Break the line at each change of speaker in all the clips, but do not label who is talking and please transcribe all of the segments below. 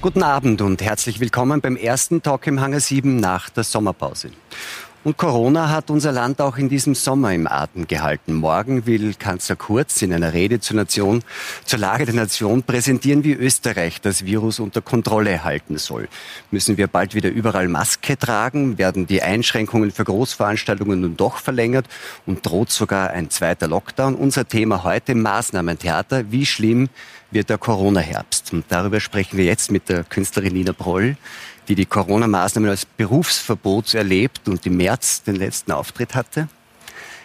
Guten Abend und herzlich willkommen beim ersten Talk im Hangar 7 nach der Sommerpause. Und Corona hat unser Land auch in diesem Sommer im Atem gehalten. Morgen will Kanzler Kurz in einer Rede zur Nation, zur Lage der Nation präsentieren, wie Österreich das Virus unter Kontrolle halten soll. Müssen wir bald wieder überall Maske tragen? Werden die Einschränkungen für Großveranstaltungen nun doch verlängert? Und droht sogar ein zweiter Lockdown? Unser Thema heute Maßnahmentheater. Wie schlimm wird der Corona-Herbst? Und darüber sprechen wir jetzt mit der Künstlerin Nina Broll die die Corona-Maßnahmen als Berufsverbot erlebt und im März den letzten Auftritt hatte.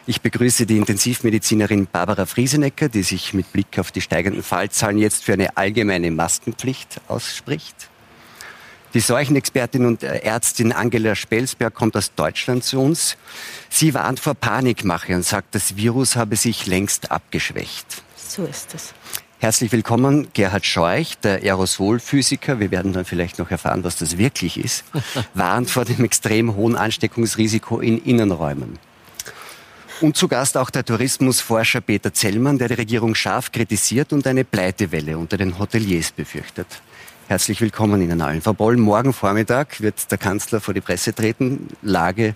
Ich begrüße die Intensivmedizinerin Barbara Friesenecker, die sich mit Blick auf die steigenden Fallzahlen jetzt für eine allgemeine Maskenpflicht ausspricht. Die Seuchenexpertin und Ärztin Angela Spelsberg kommt aus Deutschland zu uns. Sie warnt vor Panikmache und sagt, das Virus habe sich längst abgeschwächt.
So ist es.
Herzlich willkommen, Gerhard Scheuch, der Aerosolphysiker. Wir werden dann vielleicht noch erfahren, was das wirklich ist. Warnt vor dem extrem hohen Ansteckungsrisiko in Innenräumen. Und zu Gast auch der Tourismusforscher Peter Zellmann, der die Regierung scharf kritisiert und eine Pleitewelle unter den Hoteliers befürchtet. Herzlich willkommen Ihnen allen. Frau Boll, morgen Vormittag wird der Kanzler vor die Presse treten. Lage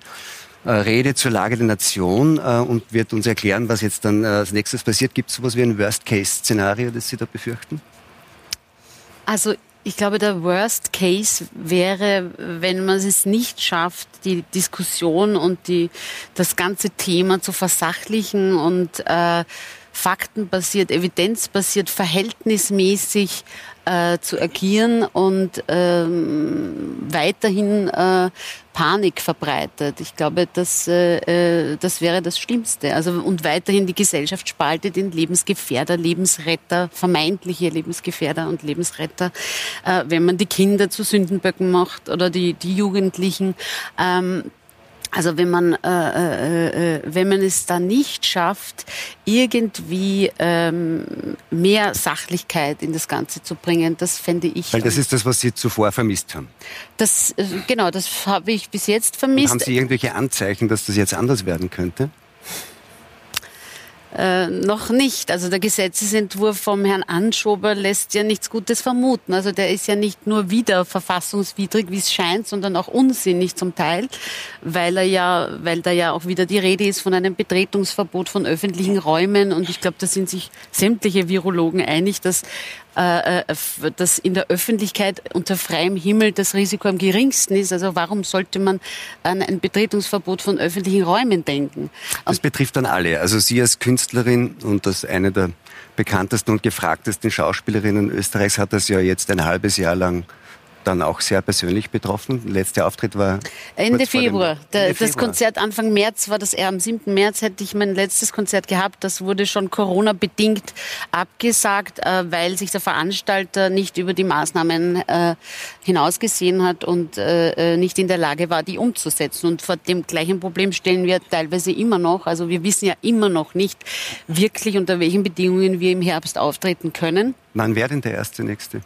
Rede zur Lage der Nation äh, und wird uns erklären, was jetzt dann äh, als nächstes passiert. Gibt es sowas wie ein Worst-Case-Szenario, das Sie da befürchten?
Also ich glaube, der Worst Case wäre, wenn man es nicht schafft, die Diskussion und die, das ganze Thema zu versachlichen und äh, faktenbasiert, evidenzbasiert, verhältnismäßig äh, zu agieren und ähm, weiterhin äh, Panik verbreitet. Ich glaube, das, äh, äh, das wäre das Schlimmste. Also und weiterhin die Gesellschaft spaltet in Lebensgefährder, Lebensretter, vermeintliche Lebensgefährder und Lebensretter, äh, wenn man die Kinder zu Sündenböcken macht oder die, die Jugendlichen. Ähm, also wenn man, äh, äh, äh, wenn man es da nicht schafft, irgendwie ähm, mehr Sachlichkeit in das Ganze zu bringen, das fände ich.
Weil das ist das, was Sie zuvor vermisst haben.
Das, äh, genau, das habe ich bis jetzt vermisst.
Und haben Sie irgendwelche Anzeichen, dass das jetzt anders werden könnte?
Äh, noch nicht. Also der Gesetzesentwurf vom Herrn Anschober lässt ja nichts Gutes vermuten. Also der ist ja nicht nur wieder verfassungswidrig, wie es scheint, sondern auch unsinnig zum Teil, weil er ja, weil da ja auch wieder die Rede ist von einem Betretungsverbot von öffentlichen Räumen. Und ich glaube, da sind sich sämtliche Virologen einig, dass dass in der Öffentlichkeit unter freiem Himmel das Risiko am geringsten ist. Also warum sollte man an ein Betretungsverbot von öffentlichen Räumen denken?
Das betrifft dann alle. Also Sie als Künstlerin und als eine der bekanntesten und gefragtesten Schauspielerinnen Österreichs hat das ja jetzt ein halbes Jahr lang dann auch sehr persönlich betroffen. Der letzte Auftritt war
Ende Februar. Dem, Ende das Februar. Konzert Anfang März war das eher am 7. März hätte ich mein letztes Konzert gehabt. Das wurde schon Corona bedingt abgesagt, äh, weil sich der Veranstalter nicht über die Maßnahmen äh, hinausgesehen hat und äh, nicht in der Lage war, die umzusetzen. Und vor dem gleichen Problem stellen wir teilweise immer noch. Also wir wissen ja immer noch nicht wirklich, unter welchen Bedingungen wir im Herbst auftreten können.
Wann wäre denn der erste nächste?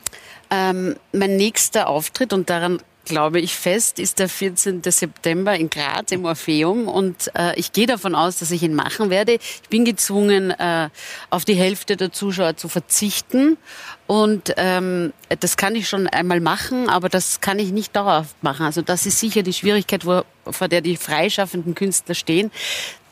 Ähm, mein nächster Auftritt, und daran glaube ich fest, ist der 14. September in Graz im Orpheum. Und äh, ich gehe davon aus, dass ich ihn machen werde. Ich bin gezwungen, äh, auf die Hälfte der Zuschauer zu verzichten. Und ähm, das kann ich schon einmal machen, aber das kann ich nicht dauerhaft machen. Also das ist sicher die Schwierigkeit, wo, vor der die freischaffenden Künstler stehen,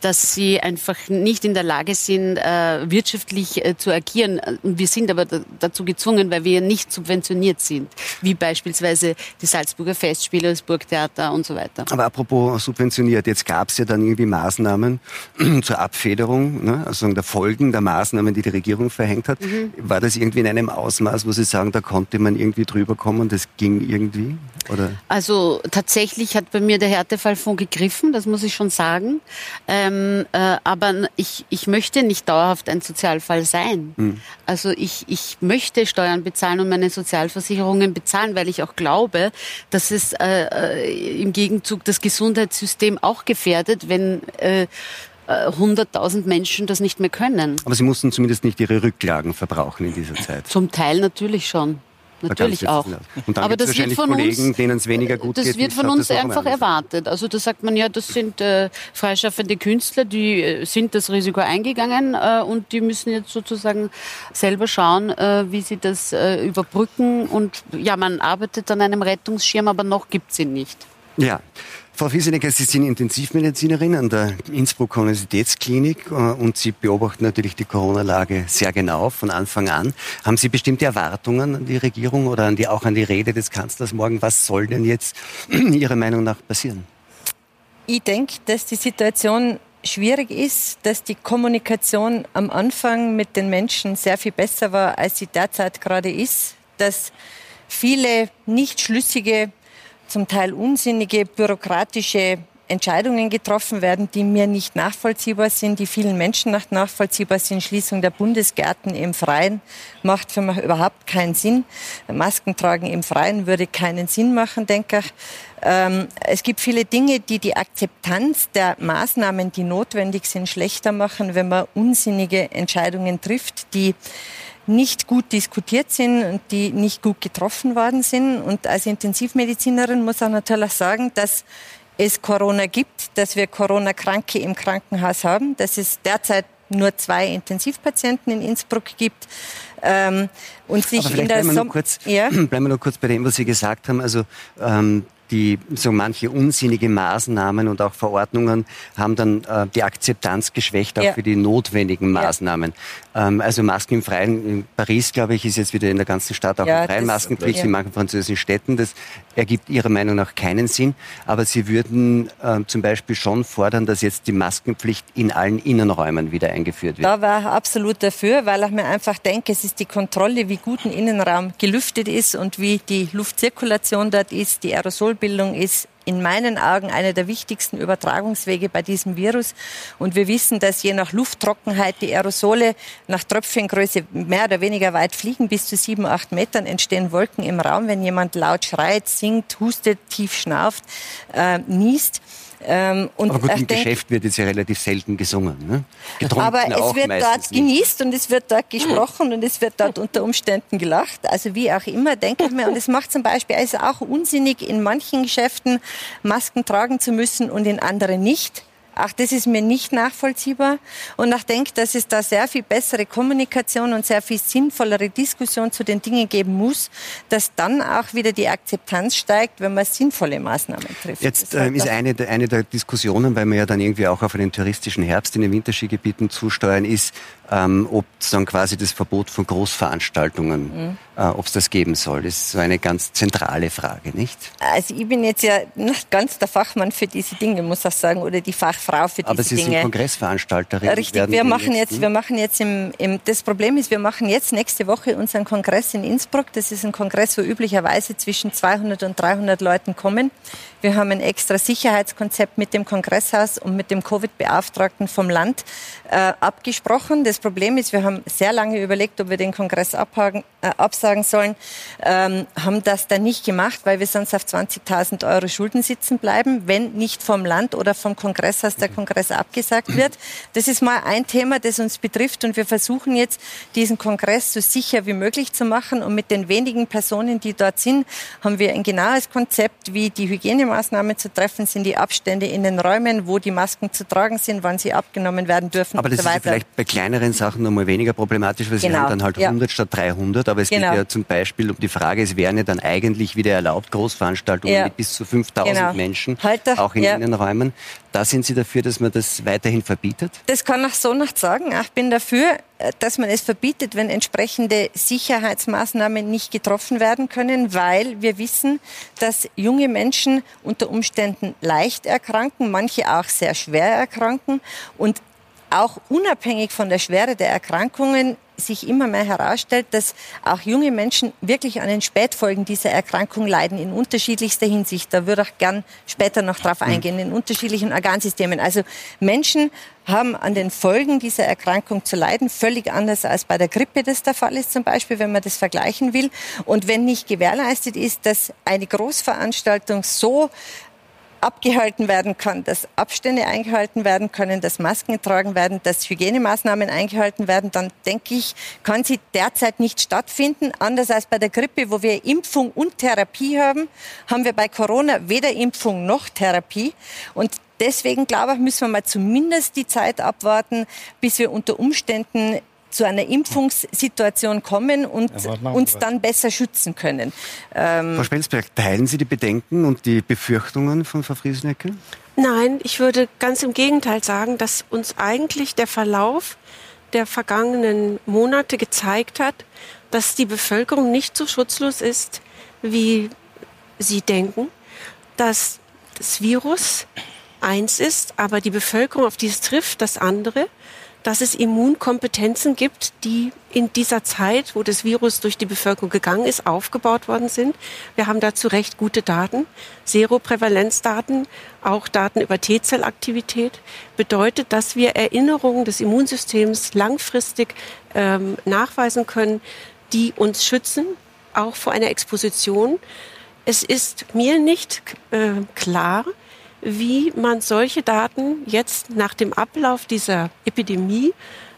dass sie einfach nicht in der Lage sind, äh, wirtschaftlich äh, zu agieren. Und wir sind aber dazu gezwungen, weil wir nicht subventioniert sind, wie beispielsweise die Salzburger Festspiele, das Burgtheater und so weiter.
Aber apropos subventioniert, jetzt gab es ja dann irgendwie Maßnahmen zur Abfederung, ne? also der Folgen der Maßnahmen, die die Regierung verhängt hat. Mhm. War das irgendwie in einem Ausmaß, wo Sie sagen, da konnte man irgendwie drüber kommen, das ging irgendwie? Oder?
Also tatsächlich hat bei mir der Härtefallfonds gegriffen, das muss ich schon sagen. Ähm, ähm, äh, aber ich, ich möchte nicht dauerhaft ein Sozialfall sein. Mhm. Also ich, ich möchte Steuern bezahlen und meine Sozialversicherungen bezahlen, weil ich auch glaube, dass es äh, äh im Gegenzug das Gesundheitssystem auch gefährdet, wenn äh, 100.000 äh, Menschen das nicht mehr können.
Aber Sie mussten zumindest nicht Ihre Rücklagen verbrauchen in dieser Zeit.
Zum Teil natürlich schon. Natürlich auch.
Und dann Aber das wahrscheinlich wird von Kollegen, denen es weniger gut
das
geht.
Das wird von uns einfach erwartet. Also da sagt man ja, das sind äh, freischaffende Künstler, die äh, sind das Risiko eingegangen äh, und die müssen jetzt sozusagen selber schauen, äh, wie sie das äh, überbrücken. Und ja, man arbeitet an einem Rettungsschirm, aber noch gibt es ihn nicht.
Ja. Frau Fiesenecker, Sie sind Intensivmedizinerin an der Innsbruck Universitätsklinik äh, und Sie beobachten natürlich die Corona-Lage sehr genau von Anfang an. Haben Sie bestimmte Erwartungen an die Regierung oder an die, auch an die Rede des Kanzlers morgen? Was soll denn jetzt Ihrer Meinung nach passieren?
Ich denke, dass die Situation schwierig ist, dass die Kommunikation am Anfang mit den Menschen sehr viel besser war, als sie derzeit gerade ist, dass viele nicht schlüssige zum Teil unsinnige bürokratische Entscheidungen getroffen werden, die mir nicht nachvollziehbar sind, die vielen Menschen nicht nachvollziehbar sind. Schließung der Bundesgärten im Freien macht für mich überhaupt keinen Sinn. Masken tragen im Freien würde keinen Sinn machen, denke ich. Ähm, es gibt viele Dinge, die die Akzeptanz der Maßnahmen, die notwendig sind, schlechter machen, wenn man unsinnige Entscheidungen trifft, die nicht gut diskutiert sind und die nicht gut getroffen worden sind. Und als Intensivmedizinerin muss ich natürlich sagen, dass es Corona gibt, dass wir Corona-Kranke im Krankenhaus haben, dass es derzeit nur zwei Intensivpatienten in Innsbruck gibt.
Ähm, und sich Aber vielleicht in der bleiben wir, nur kurz, ja? bleiben wir nur kurz bei dem, was Sie gesagt haben. Also ähm, die so manche unsinnige Maßnahmen und auch Verordnungen haben dann äh, die Akzeptanz geschwächt, auch ja. für die notwendigen Maßnahmen. Ja. Ähm, also Masken im Freien, in Paris, glaube ich, ist jetzt wieder in der ganzen Stadt auch ja, freien Maskenpflicht, in manchen französischen Städten. Das ergibt Ihrer Meinung nach keinen Sinn. Aber Sie würden äh, zum Beispiel schon fordern, dass jetzt die Maskenpflicht in allen Innenräumen wieder eingeführt wird.
Da war ich absolut dafür, weil ich mir einfach denke, es ist die Kontrolle, wie gut ein Innenraum gelüftet ist und wie die Luftzirkulation dort ist, die Aerosol Schulbildung ist in meinen Augen einer der wichtigsten Übertragungswege bei diesem Virus. Und wir wissen, dass je nach Lufttrockenheit die Aerosole nach Tröpfchengröße mehr oder weniger weit fliegen. Bis zu sieben, acht Metern entstehen Wolken im Raum, wenn jemand laut schreit, singt, hustet, tief schnauft, äh, niest.
Ähm, und aber gut, im denk, Geschäft wird jetzt ja relativ selten gesungen. Ne?
Getrunken aber es wird dort genießt und es wird dort gesprochen und es wird dort unter Umständen gelacht. Also wie auch immer, denke ich mir. Und es macht zum Beispiel also auch unsinnig, in manchen Geschäften Masken tragen zu müssen und in anderen nicht. Auch das ist mir nicht nachvollziehbar. Und ich denke, dass es da sehr viel bessere Kommunikation und sehr viel sinnvollere Diskussion zu den Dingen geben muss, dass dann auch wieder die Akzeptanz steigt, wenn man sinnvolle Maßnahmen trifft.
Jetzt äh, ist eine, eine der Diskussionen, weil wir ja dann irgendwie auch auf einen touristischen Herbst in den Winterskigebieten zusteuern, ist, ähm, ob es dann quasi das Verbot von Großveranstaltungen, mhm. äh, ob es das geben soll. Das ist so eine ganz zentrale Frage, nicht?
Also ich bin jetzt ja nicht ganz der Fachmann für diese Dinge, muss ich sagen, oder die Fachfrau für diese Dinge.
Aber Sie
Dinge.
sind Kongressveranstalterin.
Richtig, wir machen jetzt, jetzt wir machen jetzt im, im, das Problem ist, wir machen jetzt nächste Woche unseren Kongress in Innsbruck. Das ist ein Kongress, wo üblicherweise zwischen 200 und 300 Leuten kommen. Wir haben ein extra Sicherheitskonzept mit dem Kongresshaus und mit dem Covid-Beauftragten vom Land äh, abgesprochen. Das Problem ist, wir haben sehr lange überlegt, ob wir den Kongress abhaken, äh, absagen sollen, ähm, haben das dann nicht gemacht, weil wir sonst auf 20.000 Euro Schulden sitzen bleiben, wenn nicht vom Land oder vom Kongresshaus der Kongress abgesagt wird. Das ist mal ein Thema, das uns betrifft und wir versuchen jetzt, diesen Kongress so sicher wie möglich zu machen und mit den wenigen Personen, die dort sind, haben wir ein genaues Konzept, wie die Hygienemaßnahmen zu treffen sind, die Abstände in den Räumen, wo die Masken zu tragen sind, wann sie abgenommen werden dürfen
Aber das
so
ist ja vielleicht bei kleineren Sachen noch mal weniger problematisch, weil genau. Sie haben dann halt 100 ja. statt 300 aber es genau. geht ja zum Beispiel um die Frage, es wären ja dann eigentlich wieder erlaubt, Großveranstaltungen ja. mit bis zu 5000 genau. Menschen, Heute, auch in ja. Innenräumen. Da sind Sie dafür, dass man das weiterhin verbietet?
Das kann ich so nicht sagen. Ich bin dafür, dass man es verbietet, wenn entsprechende Sicherheitsmaßnahmen nicht getroffen werden können, weil wir wissen, dass junge Menschen unter Umständen leicht erkranken, manche auch sehr schwer erkranken und auch unabhängig von der Schwere der Erkrankungen sich immer mehr herausstellt, dass auch junge Menschen wirklich an den Spätfolgen dieser Erkrankung leiden, in unterschiedlichster Hinsicht. Da würde ich gern später noch drauf mhm. eingehen, in unterschiedlichen Organsystemen. Also Menschen haben an den Folgen dieser Erkrankung zu leiden, völlig anders als bei der Grippe das der Fall ist zum Beispiel, wenn man das vergleichen will. Und wenn nicht gewährleistet ist, dass eine Großveranstaltung so abgehalten werden kann, dass Abstände eingehalten werden können, dass Masken getragen werden, dass Hygienemaßnahmen eingehalten werden, dann denke ich, kann sie derzeit nicht stattfinden. Anders als bei der Grippe, wo wir Impfung und Therapie haben, haben wir bei Corona weder Impfung noch Therapie. Und deswegen glaube ich, müssen wir mal zumindest die Zeit abwarten, bis wir unter Umständen zu einer Impfungssituation kommen und uns dann besser schützen können.
Ähm Frau Spenzberg, teilen Sie die Bedenken und die Befürchtungen von Frau Friesenecke?
Nein, ich würde ganz im Gegenteil sagen, dass uns eigentlich der Verlauf der vergangenen Monate gezeigt hat, dass die Bevölkerung nicht so schutzlos ist, wie Sie denken, dass das Virus eins ist, aber die Bevölkerung, auf die es trifft, das andere dass es Immunkompetenzen gibt, die in dieser Zeit, wo das Virus durch die Bevölkerung gegangen ist, aufgebaut worden sind. Wir haben dazu recht gute Daten, Seroprävalenzdaten, auch Daten über T-Zellaktivität, bedeutet, dass wir Erinnerungen des Immunsystems langfristig ähm, nachweisen können, die uns schützen, auch vor einer Exposition. Es ist mir nicht äh, klar, wie man solche Daten jetzt nach dem Ablauf dieser Epidemie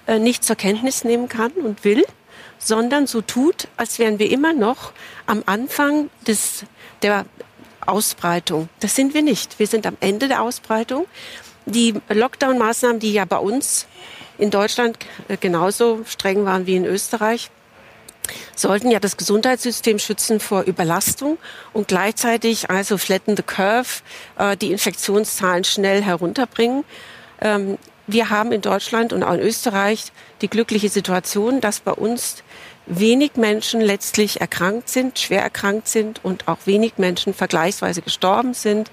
äh, nicht zur Kenntnis nehmen kann und will, sondern so tut, als wären wir immer noch am Anfang des, der Ausbreitung. Das sind wir nicht. Wir sind am Ende der Ausbreitung. Die Lockdown-Maßnahmen, die ja bei uns in Deutschland äh, genauso streng waren wie in Österreich, sollten ja das Gesundheitssystem schützen vor Überlastung und gleichzeitig also flatten the curve, äh, die Infektionszahlen schnell herunterbringen. Ähm, wir haben in Deutschland und auch in Österreich die glückliche Situation, dass bei uns wenig Menschen letztlich erkrankt sind, schwer erkrankt sind und auch wenig Menschen vergleichsweise gestorben sind.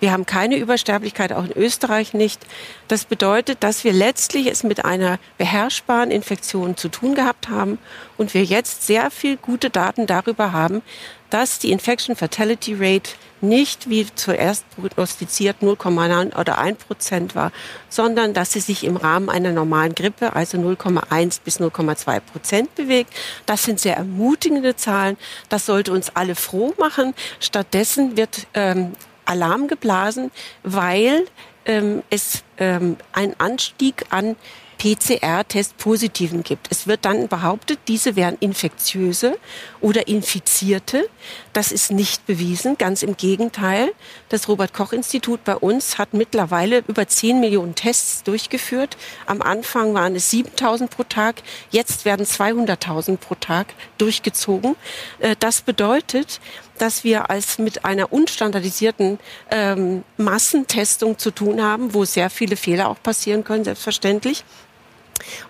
Wir haben keine Übersterblichkeit, auch in Österreich nicht. Das bedeutet, dass wir letztlich es mit einer beherrschbaren Infektion zu tun gehabt haben und wir jetzt sehr viel gute Daten darüber haben, dass die Infection Fatality Rate nicht wie zuerst prognostiziert 0,9 oder 1 Prozent war, sondern dass sie sich im Rahmen einer normalen Grippe, also 0,1 bis 0,2 Prozent bewegt. Das sind sehr ermutigende Zahlen. Das sollte uns alle froh machen. Stattdessen wird ähm, Alarm geblasen, weil ähm, es ähm, einen Anstieg an PCR-Test-Positiven gibt. Es wird dann behauptet, diese wären infektiöse oder Infizierte. Das ist nicht bewiesen, ganz im Gegenteil. Das Robert Koch Institut bei uns hat mittlerweile über 10 Millionen Tests durchgeführt. Am Anfang waren es 7000 pro Tag, jetzt werden 200.000 pro Tag durchgezogen. Äh, das bedeutet, dass wir als mit einer unstandardisierten ähm, Massentestung zu tun haben, wo sehr viele Fehler auch passieren können, selbstverständlich.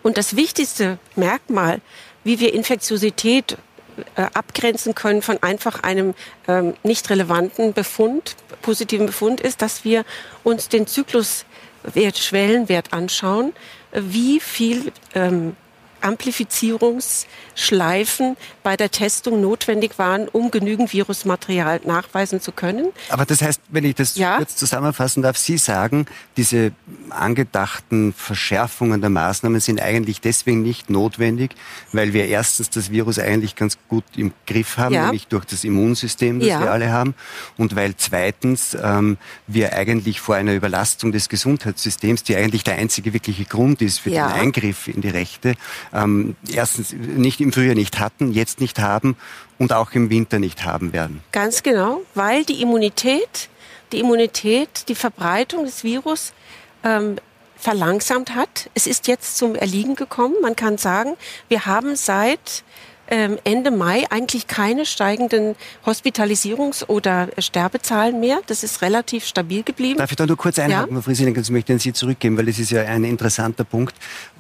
Und das wichtigste Merkmal, wie wir Infektiosität äh, abgrenzen können von einfach einem ähm, nicht relevanten Befund, positiven Befund, ist, dass wir uns den Zykluswert, Schwellenwert anschauen, wie viel ähm, Amplifizierungsschleifen bei der Testung notwendig waren, um genügend Virusmaterial nachweisen zu können.
Aber das heißt, wenn ich das ja? kurz zusammenfassen darf, Sie sagen, diese angedachten Verschärfungen der Maßnahmen sind eigentlich deswegen nicht notwendig, weil wir erstens das Virus eigentlich ganz gut im Griff haben, ja. nämlich durch das Immunsystem, das ja. wir alle haben, und weil zweitens ähm, wir eigentlich vor einer Überlastung des Gesundheitssystems, die eigentlich der einzige wirkliche Grund ist für den Eingriff in die Rechte, ähm, erstens nicht im Frühjahr nicht hatten, jetzt nicht haben und auch im Winter nicht haben werden.
Ganz genau, weil die Immunität, die Immunität, die Verbreitung des Virus ähm, verlangsamt hat. Es ist jetzt zum Erliegen gekommen. Man kann sagen, wir haben seit Ende Mai eigentlich keine steigenden Hospitalisierungs- oder Sterbezahlen mehr. Das ist relativ stabil geblieben.
Darf ich da nur kurz einhaken, ja? Frau Friesling, ich möchte an Sie zurückgeben, weil das ist ja ein interessanter Punkt.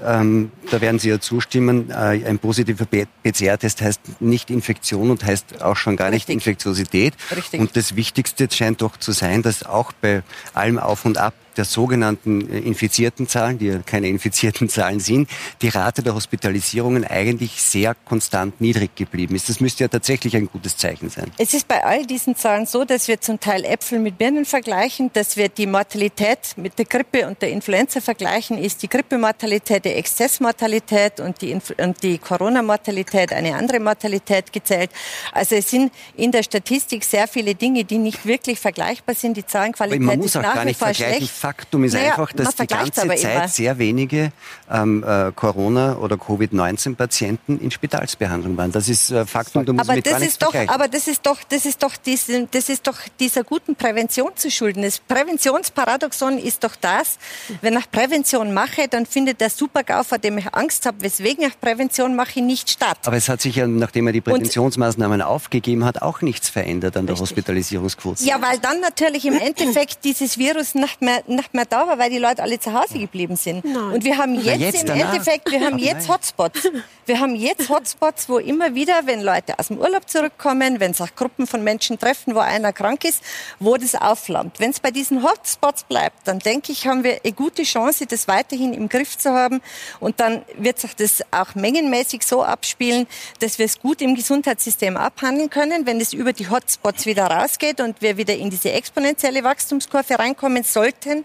Ähm, da werden Sie ja zustimmen. Äh, ein positiver PCR-Test heißt nicht Infektion und heißt auch schon gar Richtig. nicht Infektiosität. Richtig. Und das Wichtigste scheint doch zu sein, dass auch bei allem Auf und Ab der sogenannten äh, infizierten Zahlen, die ja keine infizierten Zahlen sind, die Rate der Hospitalisierungen eigentlich sehr konstant niedrig geblieben ist. Das müsste ja tatsächlich ein gutes Zeichen sein.
Es ist bei all diesen Zahlen so, dass wir zum Teil Äpfel mit Birnen vergleichen, dass wir die Mortalität mit der Grippe und der Influenza vergleichen, ist die Grippemortalität die Exzessmortalität und die, und die Corona-Mortalität eine andere Mortalität gezählt. Also es sind in der Statistik sehr viele Dinge, die nicht wirklich vergleichbar sind. Die Zahlenqualität
auch gar nicht vergleichen. Schlecht. Faktum ist naja, einfach, dass die ganze Zeit immer. sehr wenige ähm, äh, Corona- oder Covid-19-Patienten in Spitalsbehandlung waren. Das ist äh, Faktum,
du musst aber mit das ist doch, Aber das ist doch, das ist doch, diesen, das ist doch dieser guten Prävention zu schulden. Das Präventionsparadoxon ist doch das, wenn ich Prävention mache, dann findet der Supergau, vor dem ich Angst habe, weswegen ich Prävention mache, nicht statt.
Aber es hat sich ja, nachdem er die Präventionsmaßnahmen Und, aufgegeben hat, auch nichts verändert an der. Hospitalisierungsquote.
Ja, weil dann natürlich im Endeffekt dieses Virus nicht mehr, nicht mehr da war, weil die Leute alle zu Hause geblieben sind. Nein. Und wir haben jetzt, jetzt im danach. Endeffekt, wir haben jetzt Hotspots. Wir haben jetzt Hotspots, wo immer wieder, wenn Leute aus dem Urlaub zurückkommen, wenn es auch Gruppen von Menschen treffen, wo einer krank ist, wo das aufflammt. Wenn es bei diesen Hotspots bleibt, dann denke ich, haben wir eine gute Chance, das weiterhin im Griff zu haben. Und dann wird sich das auch mengenmäßig so abspielen, dass wir es gut im Gesundheitssystem abhandeln können. Wenn es über die Hotspots wieder rausgeht und wir wieder in diese exponentielle Wachstumskurve reinkommen sollten,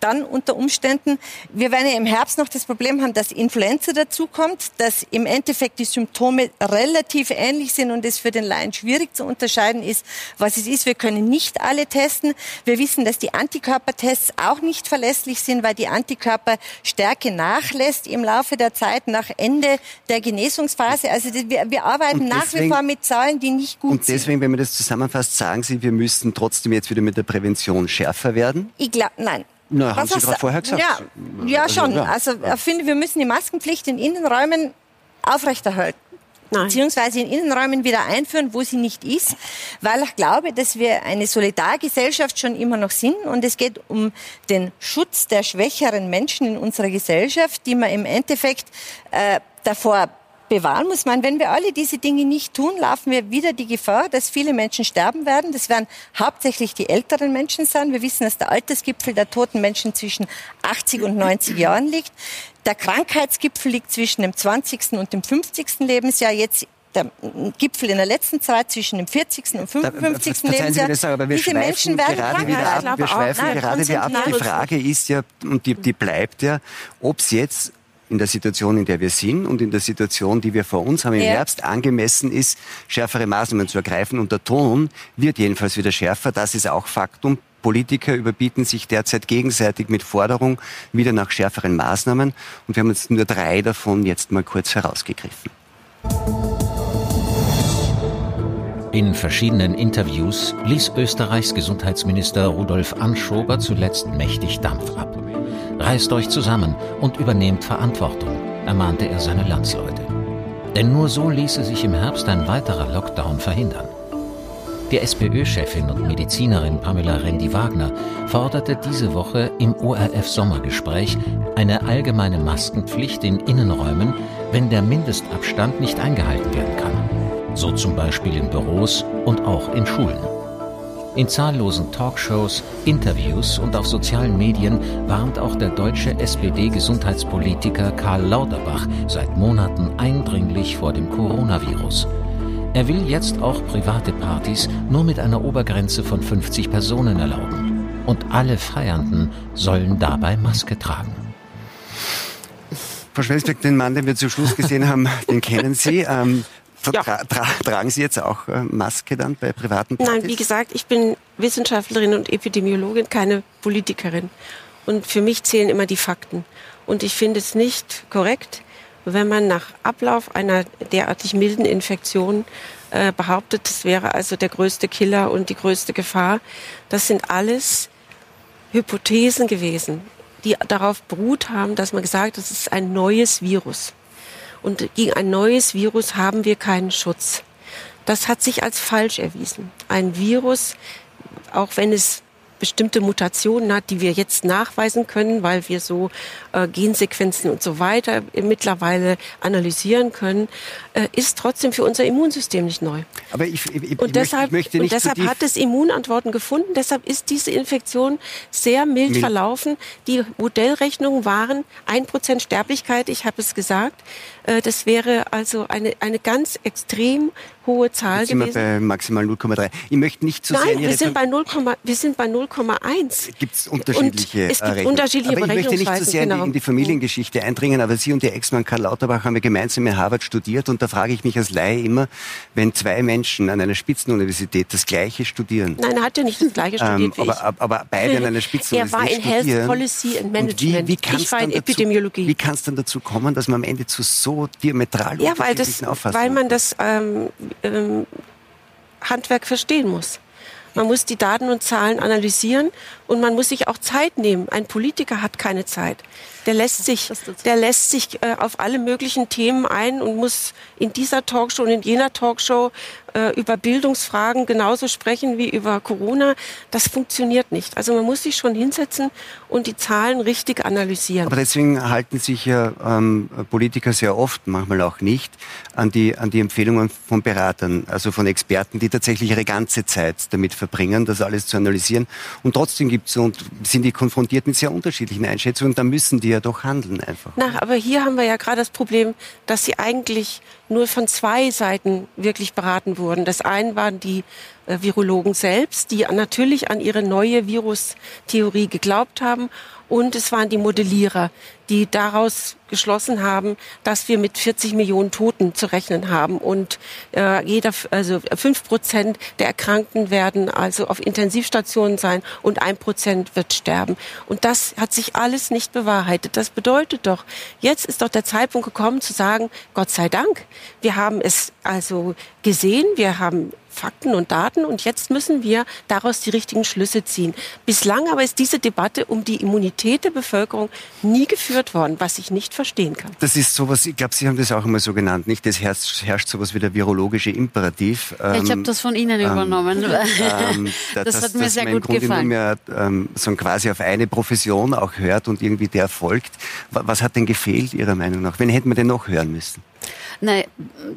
dann unter Umständen, wir werden ja im Herbst noch das Problem haben, dass Influenza dazukommt, dass im Endeffekt die Symptome relativ ähnlich sind und es für den Laien schwierig zu unterscheiden ist, was es ist. Wir können nicht alle testen. Wir wissen, dass die Antikörpertests auch nicht verlässlich sind, weil die Antikörperstärke nachlässt im Laufe der Zeit nach Ende der Genesungsphase. Also wir, wir arbeiten deswegen, nach wie vor mit Zahlen, die nicht gut sind.
Und deswegen,
sind.
wenn man das zusammenfasst, sagen Sie, wir müssen trotzdem jetzt wieder mit der Prävention schärfer werden?
Ich glaube, nein.
Na, haben Sie gerade vorher gesagt.
Ja, ja also, schon. Also ich finde, wir müssen die Maskenpflicht in Innenräumen aufrechterhalten. Nein. beziehungsweise in Innenräumen wieder einführen, wo sie nicht ist, weil ich glaube, dass wir eine Solidargesellschaft schon immer noch sind und es geht um den Schutz der schwächeren Menschen in unserer Gesellschaft, die man im Endeffekt äh, davor bewahren muss man. Wenn wir alle diese Dinge nicht tun, laufen wir wieder die Gefahr, dass viele Menschen sterben werden. Das werden hauptsächlich die älteren Menschen sein. Wir wissen, dass der Altersgipfel der toten Menschen zwischen 80 und 90 Jahren liegt. Der Krankheitsgipfel liegt zwischen dem 20. und dem 50. Lebensjahr. Jetzt der Gipfel in der letzten Zeit zwischen dem 40. und 55. Da, Lebensjahr.
Sagen, aber wir Diese Menschen werden gerade wieder ab. Wir schweifen gerade wieder ab. Die Frage ist ja, und die, die bleibt ja, ob es jetzt in der Situation, in der wir sind und in der Situation, die wir vor uns haben im ja. Herbst, angemessen ist, schärfere Maßnahmen zu ergreifen. Und der Ton wird jedenfalls wieder schärfer. Das ist auch Faktum. Politiker überbieten sich derzeit gegenseitig mit Forderung wieder nach schärferen Maßnahmen. Und wir haben jetzt nur drei davon jetzt mal kurz herausgegriffen.
In verschiedenen Interviews ließ Österreichs Gesundheitsminister Rudolf Anschober zuletzt mächtig Dampf ab. Reißt euch zusammen und übernehmt Verantwortung, ermahnte er seine Landsleute. Denn nur so ließe sich im Herbst ein weiterer Lockdown verhindern. Die SPÖ-Chefin und Medizinerin Pamela Rendi-Wagner forderte diese Woche im ORF-Sommergespräch eine allgemeine Maskenpflicht in Innenräumen, wenn der Mindestabstand nicht eingehalten kann. So zum Beispiel in Büros und auch in Schulen. In zahllosen Talkshows, Interviews und auf sozialen Medien warnt auch der deutsche SPD-Gesundheitspolitiker Karl Lauterbach seit Monaten eindringlich vor dem Coronavirus. Er will jetzt auch private Partys nur mit einer Obergrenze von 50 Personen erlauben. Und alle Feiernden sollen dabei Maske tragen.
Frau Schwelsberg, den Mann, den wir zu Schluss gesehen haben, den kennen Sie. Ähm, ja. Tra tra tragen Sie jetzt auch äh, Maske dann bei privaten
Partys? Nein, wie gesagt, ich bin Wissenschaftlerin und Epidemiologin, keine Politikerin. Und für mich zählen immer die Fakten. Und ich finde es nicht korrekt, wenn man nach Ablauf einer derartig milden Infektion äh, behauptet, das wäre also der größte Killer und die größte Gefahr. Das sind alles Hypothesen gewesen, die darauf beruht haben, dass man gesagt hat, es ist ein neues Virus. Und gegen ein neues Virus haben wir keinen Schutz. Das hat sich als falsch erwiesen. Ein Virus, auch wenn es bestimmte Mutationen hat, die wir jetzt nachweisen können, weil wir so äh, Gensequenzen und so weiter mittlerweile analysieren können, äh, ist trotzdem für unser Immunsystem nicht neu.
Aber ich, ich,
und
ich
deshalb,
möchte nicht
und deshalb hat es Immunantworten gefunden. Deshalb ist diese Infektion sehr mild, mild. verlaufen. Die Modellrechnungen waren ein Prozent Sterblichkeit. Ich habe es gesagt. Äh, das wäre also eine, eine ganz extrem hohe Zahl
Jetzt sind gewesen. Wir bei maximal 0,3. Ich möchte nicht zu
Nein,
sehr
wir sind, bei 0, wir sind bei 0,1.
Gibt es unterschiedliche
und Es gibt unterschiedliche
aber ich möchte nicht zu sehr genau. in, die, Familiengeschichte eindringen, aber Sie und Ihr Ex-Mann Karl Lauterbach haben ja gemeinsam in Harvard studiert und da frage ich mich als Laie immer, wenn zwei Menschen an einer Spitzenuniversität das Gleiche studieren.
Nein, er hat ja nicht das Gleiche ähm, studiert
ähm, aber, aber, beide an einer Spitzenuniversität
Er war in Health Policy and Management.
Wie, wie ich war in Epidemiologie. Dazu, wie kann es dann dazu kommen, dass man am Ende zu so diametral
ja, weil das, weil man das ähm, ähm, Handwerk verstehen muss. Man muss die Daten und Zahlen analysieren und man muss sich auch Zeit nehmen. Ein Politiker hat keine Zeit. Der lässt sich, der lässt sich äh, auf alle möglichen Themen ein und muss in dieser Talkshow und in jener Talkshow äh, über Bildungsfragen genauso sprechen wie über Corona. Das funktioniert nicht. Also man muss sich schon hinsetzen und die Zahlen richtig analysieren.
Aber deswegen halten sich ja ähm, Politiker sehr oft, manchmal auch nicht, an die, an die Empfehlungen von Beratern, also von Experten, die tatsächlich ihre ganze Zeit damit verbringen, das alles zu analysieren. Und trotzdem gibt's und sind die konfrontiert mit sehr unterschiedlichen Einschätzungen. Da müssen die ja doch handeln einfach.
Na, aber hier haben wir ja gerade das Problem, dass sie eigentlich nur von zwei Seiten wirklich beraten wurden. Das eine waren die äh, Virologen selbst, die natürlich an ihre neue Virustheorie geglaubt haben und es waren die Modellierer, die daraus geschlossen haben, dass wir mit 40 Millionen Toten zu rechnen haben und äh, jeder, also fünf Prozent der Erkrankten werden also auf Intensivstationen sein und ein Prozent wird sterben. Und das hat sich alles nicht bewahrheitet. Das bedeutet doch, jetzt ist doch der Zeitpunkt gekommen zu sagen, Gott sei Dank, wir haben es also gesehen, wir haben Fakten und Daten und jetzt müssen wir daraus die richtigen Schlüsse ziehen. Bislang aber ist diese Debatte um die Immunität der Bevölkerung nie geführt worden, was ich nicht verstehen kann.
Das ist sowas, ich glaube, Sie haben das auch immer so genannt, nicht? Es herrscht, herrscht sowas wie der virologische Imperativ.
Ja, ich habe ähm, das von Ihnen ähm, übernommen. Ähm, das, das, hat mir sehr gut gefallen. Mehr,
ähm, so quasi auf eine Profession auch hört und irgendwie der folgt. Was hat denn gefehlt Ihrer Meinung nach? Wen hätten wir denn noch hören müssen?
Nein,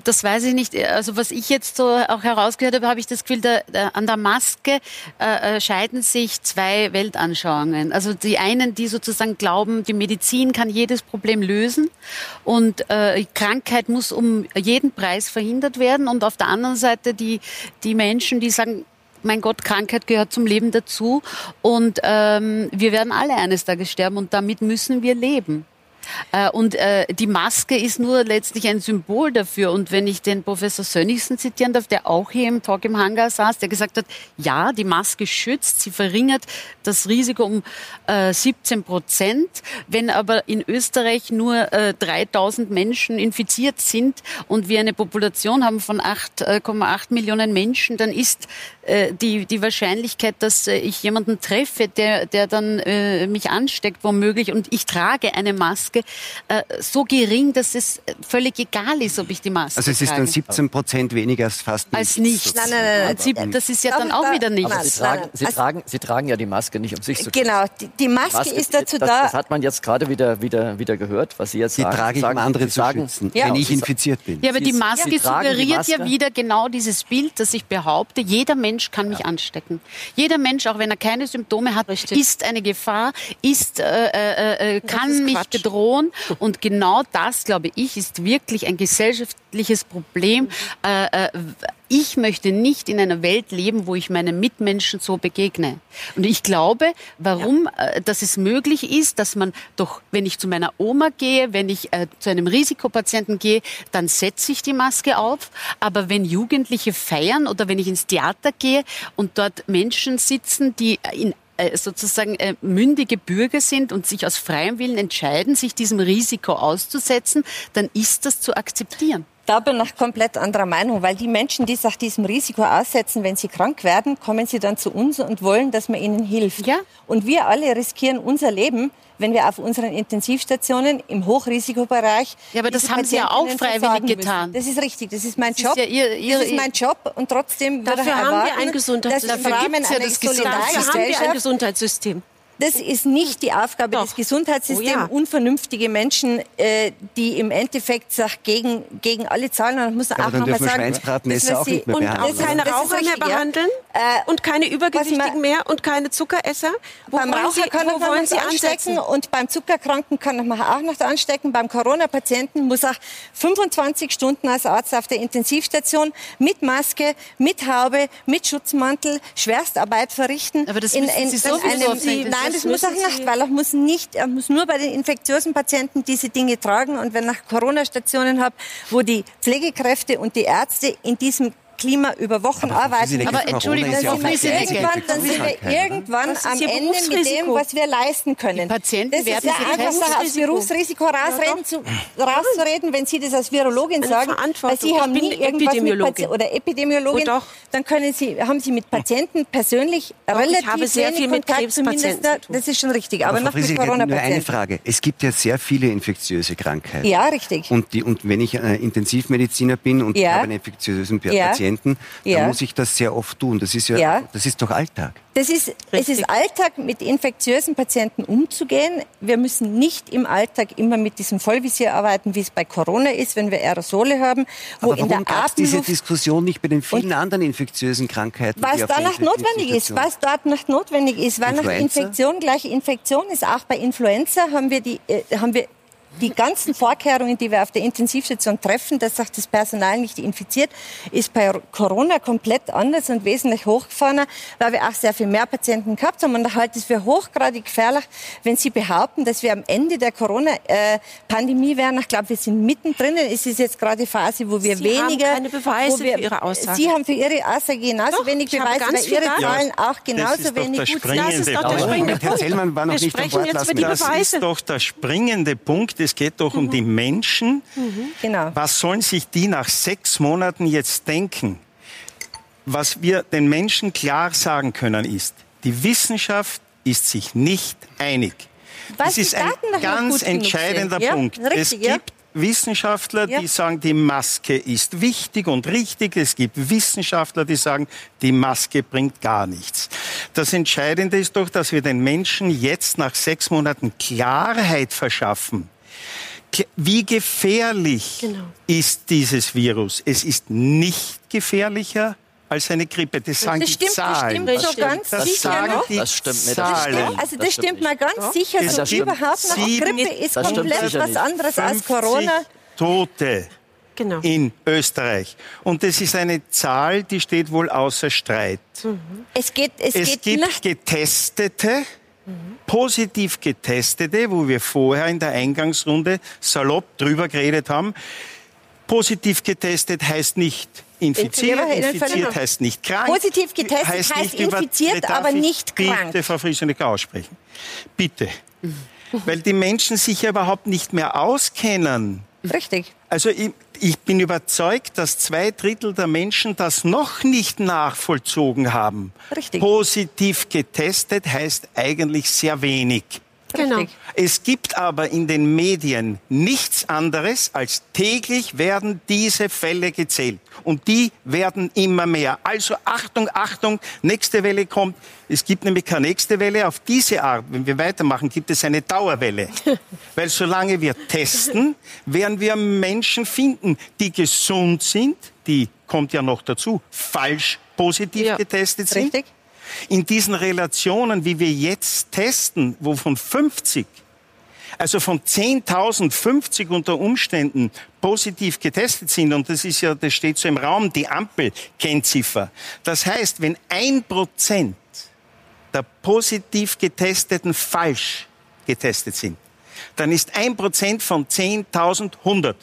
das weiß ich nicht. Also was ich jetzt so auch herausgehört habe, habe ich das Gefühl, da, da, an der Maske äh, äh, scheiden sich zwei Weltanschauungen. Also die einen, die sozusagen glauben, die Medizin kann jedes Problem lösen und äh, Krankheit muss um jeden Preis verhindert werden. Und auf der anderen Seite die, die Menschen, die sagen, mein Gott, Krankheit gehört zum Leben dazu und ähm, wir werden alle eines Tages sterben und damit müssen wir leben. Äh, und äh, die Maske ist nur letztlich ein Symbol dafür. Und wenn ich den Professor Sönnigsen zitieren darf, der auch hier im Talk im Hangar saß, der gesagt hat, ja, die Maske schützt, sie verringert das Risiko um 17 äh, Prozent. Wenn aber in Österreich nur 3000 Menschen infiziert sind und wir eine Population haben von 8,8 Millionen Menschen, dann ist die, die Wahrscheinlichkeit, dass ich jemanden treffe, der, der dann mich ansteckt, womöglich, und ich trage eine Maske, Maske äh, so gering, dass es völlig egal ist, ob ich die Maske
Also es ist dann 17 Prozent weniger als fast
nichts. Als nichts. Nein, nein, nein, nein. Das ist ja dann auch wieder nichts.
Sie tragen, Sie, also tragen, Sie tragen ja die Maske nicht, um sich zu
Genau, die, die Maske, Maske, ist dazu
das,
da.
Das hat man jetzt gerade wieder, wieder, wieder gehört, was Sie jetzt
Sie
sagen.
trage ich, um andere zu sagen, schützen, ja. wenn ich infiziert bin.
Ja, aber die Maske Sie suggeriert Maske. ja wieder genau dieses Bild, das ich behaupte, jeder Mensch kann mich ja. anstecken. Jeder Mensch, auch wenn er keine Symptome hat, Richtig. ist eine Gefahr, ist, äh, äh, äh kann mich Quatsch. Bedrohen und genau das, glaube ich, ist wirklich ein gesellschaftliches Problem. Äh, äh, ich möchte nicht in einer Welt leben, wo ich meinen Mitmenschen so begegne. Und ich glaube, warum, ja. äh, dass es möglich ist, dass man doch, wenn ich zu meiner Oma gehe, wenn ich äh, zu einem Risikopatienten gehe, dann setze ich die Maske auf. Aber wenn Jugendliche feiern oder wenn ich ins Theater gehe und dort Menschen sitzen, die in äh, sozusagen äh, mündige Bürger sind und sich aus freiem Willen entscheiden, sich diesem Risiko auszusetzen, dann ist das zu akzeptieren.
Da bin ich komplett anderer Meinung, weil die Menschen, die sich diesem Risiko aussetzen, wenn sie krank werden, kommen sie dann zu uns und wollen, dass man ihnen hilft.
Ja.
Und wir alle riskieren unser Leben, wenn wir auf unseren Intensivstationen im Hochrisikobereich.
Ja, aber das haben Sie ja auch freiwillig
müssen.
getan.
Das ist richtig, das ist mein
Das ist
Job.
ja Ihr- Ihr-
das ist mein Job und trotzdem
Dafür haben wir
erwarten,
ein Gesundheitssystem.
Dafür
Rahmen
ja das
Dafür haben wir ein Gesundheitssystem.
Das ist nicht die Aufgabe
Doch.
des Gesundheitssystems,
Oh ja.
unvernünftige Menschen, äh, die im Endeffekt sich gegen, gegen alle zahlen. Und muss man
Ja,
auch
dann
noch mal
dürfen
sagen.
Auch nicht mehr
Und
behandeln.
keine Raucher mehr behandeln
Äh,
und keine Übergewichtigen mehr und keine Zuckeresser. Wo
beim
wollen
Raucher
Sie,
kann
wo
man
wollen
noch
Sie
anstecken
ansetzen?
und beim Zuckerkranken kann man auch noch anstecken. Beim Corona-Patienten muss auch 25 Stunden als Arzt auf der Intensivstation mit Maske, mit Haube, mit Schutzmantel Schwerstarbeit verrichten.
Aber das müssen Sie sowieso
einem,
aufnehmen.
Nein, das,
Das
muss nicht,
Sie-
weil er muss nicht, er muss nur bei den infektiösen Patienten diese Dinge tragen. Und wenn ich Corona-Stationen habe, wo die Pflegekräfte und die Ärzte in diesem Klima über Wochen
Aber
arbeiten,
Aber
Corona
Entschuldigung,
ist ja
dann sind, wir irgendwann, dann sind wir irgendwann
ist
am Ende mit dem, was wir leisten können.
Die Patienten
das ist
werden
ja
sich
einfach aufs Berufsrisiko rausreden, zu, rauszureden, wenn Sie das als Virologin
Eine
sagen, weil. Sie haben
Ich
nie irgendwas mit
Epidemiologin.
Pati- oder Epidemiologin,
Oh, doch.
dann können Sie, haben Sie mit Patienten persönlich
ich
relativ
habe sehr viel mit
Kontakt, zumindest,
Krebspatienten zu tun.
das ist schon richtig, aber,
Aber
noch mit
Friesinek, nur eine. Frage. Es gibt ja sehr viele infektiöse Krankheiten.
Ja, richtig.
Und, die, und wenn ich äh, Intensivmediziner bin und
Ja.
ich habe einen infektiösen Pa-
Ja.
Patienten, dann
Ja.
muss ich das sehr oft tun. Das ist ja,
Ja.
das ist doch Alltag.
Das ist, es ist Alltag, mit infektiösen Patienten umzugehen. Wir müssen nicht im Alltag immer mit diesem Vollvisier arbeiten, wie es bei Corona ist, wenn wir Aerosole haben, wo
Aber
in der
warum gab es diese Diskussion nicht bei den vielen anderen infektiösen Krankheiten?
was
die auf
da
der
noch notwendig ist, was dort noch notwendig ist, weil nach
Influenza?
Infektion gleich Infektion ist. Auch bei Influenza haben wir die, äh, haben wir die ganzen Vorkehrungen, die wir auf der Intensivstation treffen, dass sich das Personal nicht infiziert, ist bei Corona komplett anders und wesentlich hochgefahrener, weil wir auch sehr viel mehr Patienten gehabt haben. Und da halte ich es für hochgradig gefährlich, wenn Sie behaupten, dass wir am Ende der Corona-Pandemie wären. Ich glaube, wir sind mittendrin. Es ist jetzt gerade die Phase, wo wir
Sie
weniger...
haben keine Beweise
wir,
für Ihre Aussage.
Sie haben für Ihre Aussage genauso
Doch,
wenig Beweise, weil Ihre
Daten.
Zahlen auch genauso wenig gut sind.
Das ist doch der
Punkt.
springende
Herr
Punkt.
Zellmann war noch
Wir
nicht am
sprechen
Wort.
jetzt
Lassen
über
wir
die
das.
Ist doch der springende Punkt. Es geht doch um die Menschen.
Genau.
Was sollen sich die nach sechs Monaten jetzt denken? Was wir den Menschen klar sagen können ist, die Wissenschaft ist sich nicht einig.
Weil
das ist ein ganz entscheidender.
Ja,
Punkt.
richtig,
es
ja.
gibt Wissenschaftler,
Ja.
die sagen, die Maske ist wichtig und richtig. Es gibt Wissenschaftler, die sagen, die Maske bringt gar nichts. Das Entscheidende ist doch, dass wir den Menschen jetzt nach sechs Monaten Klarheit verschaffen. Wie gefährlich
Genau.
ist dieses Virus? Es ist nicht gefährlicher als eine Grippe. Das sagen
Das
die
stimmt, das
Zahlen.
stimmt so ganz
Das
sicher
sagen
noch.
die
Das stimmt nicht.
Zahlen.
Das
Also das,
Das stimmt
mal ganz sicher,
Es
so
gibt
überhaupt noch.
sieben-
Grippe ist
Das
komplett was anderes als
50
Corona.
Tote
Genau.
in Österreich. Und das ist eine Zahl, die steht wohl außer Streit.
Es geht, es,
Es
geht
gibt
nicht.
Positiv Getestete, wo wir vorher in der Eingangsrunde salopp drüber geredet haben. Positiv getestet heißt nicht infiziert, infiziert heißt nicht krank.
Positiv getestet heißt
nicht über-
infiziert, aber
ich
nicht krank.
Bitte, Frau Friesenecker, aussprechen. Bitte. Weil die Menschen sich ja überhaupt nicht mehr auskennen.
Richtig.
Also ich, bin überzeugt, dass zwei Drittel der Menschen das noch nicht nachvollzogen haben.
Richtig.
Positiv getestet heißt eigentlich sehr wenig.
Genau.
Richtig.
Es gibt aber in den Medien nichts anderes, als täglich werden diese Fälle gezählt. Und die werden immer mehr. Also Achtung, Achtung, nächste Welle kommt. Es gibt nämlich keine nächste Welle. Auf diese Art, wenn wir weitermachen, gibt es eine Dauerwelle. Weil solange wir testen, werden wir Menschen finden, die gesund sind, die, kommt ja noch dazu, falsch positiv
Ja.
getestet sind.
Richtig.
In diesen Relationen, wie wir jetzt testen, wo von 50, also von 10.000 50 unter Umständen positiv getestet sind, und das ist ja, das steht so im Raum, die Ampelkennziffer. Das heißt, wenn ein Prozent der positiv Getesteten falsch getestet sind, dann ist ein Prozent von 10.000 100.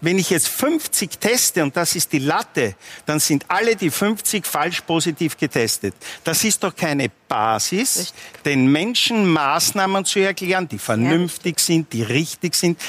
Wenn ich jetzt 50 teste und das ist die Latte, dann sind alle die 50 falsch positiv getestet. Das ist doch keine Basis, den Menschen Maßnahmen zu erklären, die vernünftig sind, die richtig sind.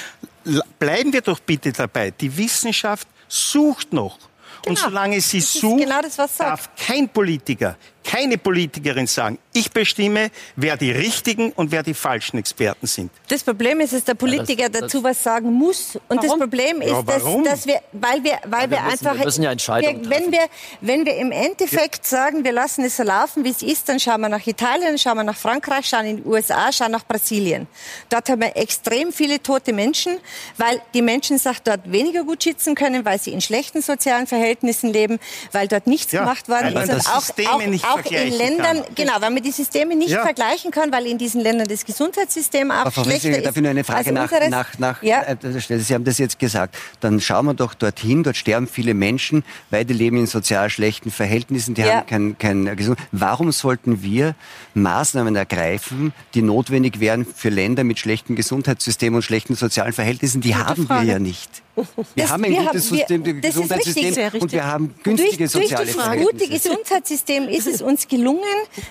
bleiben wir doch bitte dabei. Die Wissenschaft sucht noch. Und
Genau.
solange sie sucht,
genau das,
darf kein Politiker, keine Politikerin sagen, ich bestimme, wer die richtigen und wer die falschen Experten sind.
Das Problem ist, dass der Politiker
das-
dazu was sagen muss. Und das Problem ist,
Ja,
dass,
warum?
dass wir, weil wir, weil
wir
wir,
müssen-
einfach,
wir müssen ja Entscheidungen
wir, wenn wir, wenn wir im Endeffekt sagen, wir lassen es so laufen, wie es ist, dann schauen wir nach Italien, schauen wir nach Frankreich, schauen in die USA, schauen nach Brasilien. Dort haben wir extrem viele tote Menschen, weil die Menschen sich dort weniger gut schützen können, weil sie in schlechten sozialen Verhältnissen leben, weil dort nichts
Ja,
gemacht worden ist.
das
Und auch, auch,
nicht
auch in Ländern,
kann.
genau, weil man die Systeme nicht
Ja.
vergleichen kann, weil in diesen Ländern das Gesundheitssystem auch
Aber Frau
schlechter ist
darf ich nur eine Frage nach, nach, nach
ja.
äh. Sie haben das jetzt gesagt. Dann schauen wir doch dorthin, dort sterben viele Menschen, weil die leben in sozial schlechten Verhältnissen, die
Ja.
haben kein, kein Gesund. Warum sollten wir Maßnahmen ergreifen, die notwendig wären für Länder mit schlechtem Gesundheitssystem und schlechten sozialen Verhältnissen? Die haben
Frage.
wir ja nicht. Wir
Das-
haben ein
wir
gutes
haben- wir-
System,
das ist
Gesundheitssystem und wir haben
Durch,
günstige
durch
soziale
das gute. Gesundheitssystem ist es uns gelungen,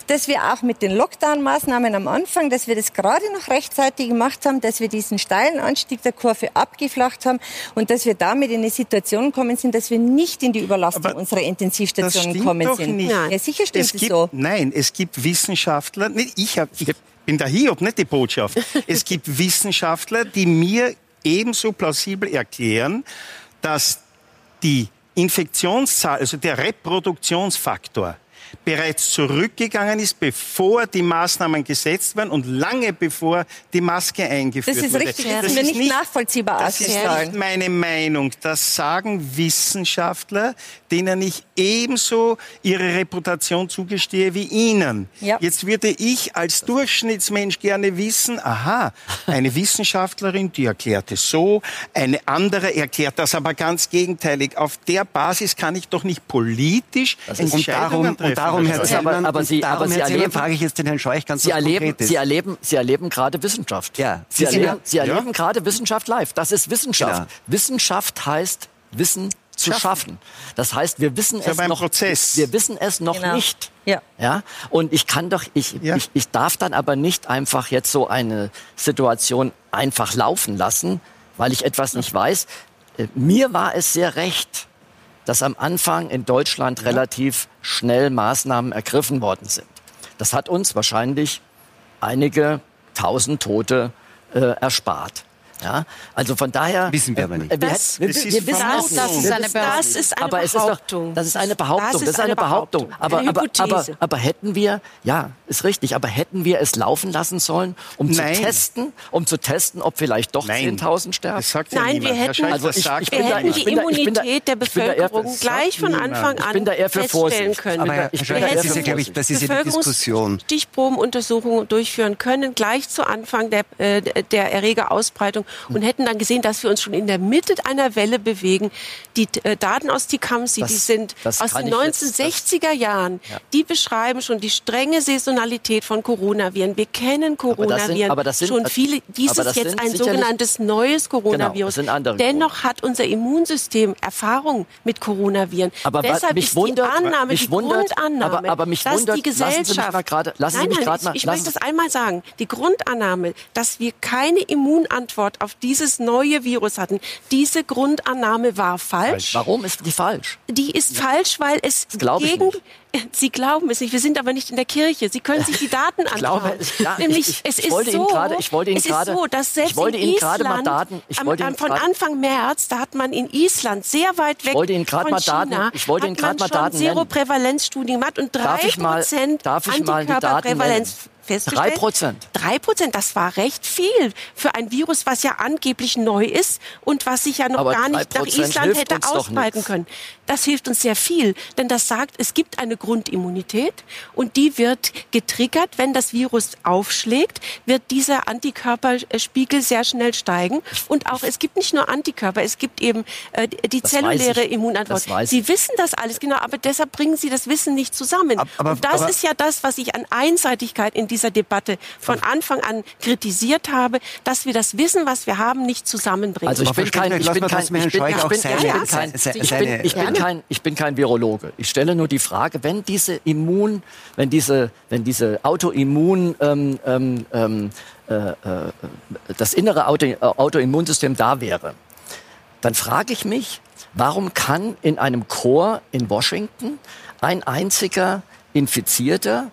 dass wir auch mit den Lockdown-Maßnahmen am Anfang, dass wir das gerade noch rechtzeitig gemacht haben, dass wir diesen steilen Anstieg der Kurve abgeflacht haben und dass wir damit in eine Situation gekommen sind, dass wir nicht in die Überlastung
Aber
unserer Intensivstationen gekommen
doch
sind.
nicht.
Nein.
Ja, sicher stimmt
es
es
gibt,
so.
Nein, es gibt Wissenschaftler, nicht, ich, hab, ich bin der Hiob, nicht die Botschaft. Es gibt Wissenschaftler, die mir ebenso plausibel erklären, dass die Infektionszahl, also der Reproduktionsfaktor, bereits zurückgegangen ist, bevor die Maßnahmen gesetzt werden und lange bevor die Maske eingeführt
Das ist
wurde.
richtig, das ist mir
ist
nicht nachvollziehbar
Das ist nicht meine Meinung. Das sagen Wissenschaftler, denen ich ebenso ihre Reputation zugestehe wie Ihnen.
Ja.
Jetzt würde ich als Durchschnittsmensch gerne wissen, aha, eine Wissenschaftlerin, die erklärt es so, eine andere erklärt das aber ganz gegenteilig. Auf der Basis kann ich doch nicht politisch
Und
Entscheidungen
darum,
treffen.
und darum, Herr
Also, aber-
Zimmermann,
aber
und
Sie-
darum,
aber Sie
Herr Zimmermann,
erleben-
frage ich jetzt den Herrn Scheuch ganz
Sie erleben. Sie erleben, Sie erleben gerade Wissenschaft.
Ja,
Sie,
Sie
erleben,
ja-
Sie erleben gerade Wissenschaft live. Das ist Wissenschaft.
Genau.
Wissenschaft heißt Wissen zu
Schaffen.
schaffen. Das heißt, wir wissen es
beim
noch.
Prozess.
Wir wissen es noch
Genau.
nicht.
Ja.
Ja. Und ich kann doch, ich,
Ja.
ich, ich darf dann aber nicht einfach jetzt so eine Situation einfach laufen lassen, weil ich etwas nicht weiß. Äh, Mir war es sehr recht, dass am Anfang in Deutschland relativ schnell Maßnahmen ergriffen worden sind. Das hat uns wahrscheinlich einige tausend Tote äh, erspart. Ja, also von daher
Wissen wir aber nicht.
äh, Wir,
Das-
wir,
Das
wir
ist
wissen nicht.
Das ist
Wir
eine Behauptung.
es
Das ist eine
aber ist
Behauptung.
doch, das ist eine Behauptung.
Das
Das ist eine Behauptung. Aber,
Eine
aber, aber,
Hypothese.
aber hätten wir, ja, ist richtig, aber hätten wir es laufen lassen sollen, um
Nein.
zu testen, um zu testen, ob vielleicht doch
Nein.
10.000 sterben?
Das sagt ja
Nein,
niemand.
wir hätten-
Scheuch,
Also
das
ich- ich
Wir
bin da-
hätten
ich
die
bin da- ich bin da-
Immunität der
ich bin da eher-
Bevölkerung
das
gleich von. Anfang
Ich
an
bin da eher für
feststellen
Vorsicht.
können.
Aber Herr
Ich bin da eher
das
für
glaube ich,
Vorsicht.
das ist ja die Diskussion.
Stichprobenuntersuchungen durchführen können, gleich zu Anfang der, äh, der Erregerausbreitung und hätten dann gesehen, dass wir uns schon in der Mitte einer Welle bewegen. Die äh, Daten aus Tecumseh,
Das-
die sind aus den
ich jetzt-
1960er Jahren,
Ja.
die beschreiben schon die strenge Saisonalität von Coronaviren. Wir kennen
das sind-
Coronaviren
aber das sind-
schon viele. Dies
aber
ist jetzt ein sogenanntes neues Coronavirus.
Genau,
Dennoch hat unser Immunsystem Erfahrung mit Coronaviren.
Aber
Deshalb
mich
ist
wundert-
die Annahme,
mich
die
wundert-
Grundannahme,
aber- aber mich
dass
wundert-
die
lassen Sie mich
Gesellschaft
gerade- lassen Sie
nein,
mich
nein,
gerade mal-
ich, ich möchte das einmal sagen. Die Grundannahme, dass wir keine Immunantwort auf dieses neue Virus hatten, diese Grundannahme war falsch.
Warum ist die falsch?
Die ist falsch, weil es gegen. Sie glauben es nicht. Wir sind aber nicht in der Kirche. Sie können sich die Daten anschauen.
glaube es- ja,
Nämlich,
ich- ich-
es
ich
ist
wollte
so.
Ihnen gerade- ich wollte Ihnen
es
gerade-
ist so, dass selbst
ich wollte Ihnen gerade mal Daten- ich
am-
wollte
am-
Ihnen
von
gerade-
Anfang März, da hat man in Island sehr weit weg
wollte Ihnen gerade
von
mal Daten-
China,
ich wollte Ihnen gerade mal Daten nennen.
Seroprävalenzstudien gemacht und drei
ich
Prozent
ich
Antikörperprävalenz festgestellt.
Drei Prozent.
Drei Prozent, das war recht viel für ein Virus, was ja angeblich neu ist und was sich ja noch
Aber
gar nicht nach Island hätte ausbreiten können. Das hilft uns sehr viel, denn das sagt, es gibt eine Grundimmunität und die wird getriggert, wenn das Virus aufschlägt, wird dieser Antikörperspiegel sehr schnell steigen und auch es gibt nicht nur Antikörper, es gibt eben äh, die
Das
zelluläre. Immunantwort. Sie wissen das alles genau, aber deshalb bringen Sie das Wissen nicht zusammen.
Ab- aber-
und das
aber-
ist ja das, was ich an Einseitigkeit in dieser Debatte von Anfang an kritisiert habe, dass wir das Wissen, was wir haben, nicht zusammenbringen.
Also ich bin kein, ich bin kein, ich bin, ich bin kein, ich bin, ich bin kein, ich bin kein Virologe. Ich stelle nur die Frage, wenn diese Immun, wenn diese, wenn diese Autoimmun, ähm, ähm, ähm äh, äh, das innere Auto, Autoimmunsystem da wäre, dann frage ich mich, warum kann in einem Chor in Washington ein einziger Infizierter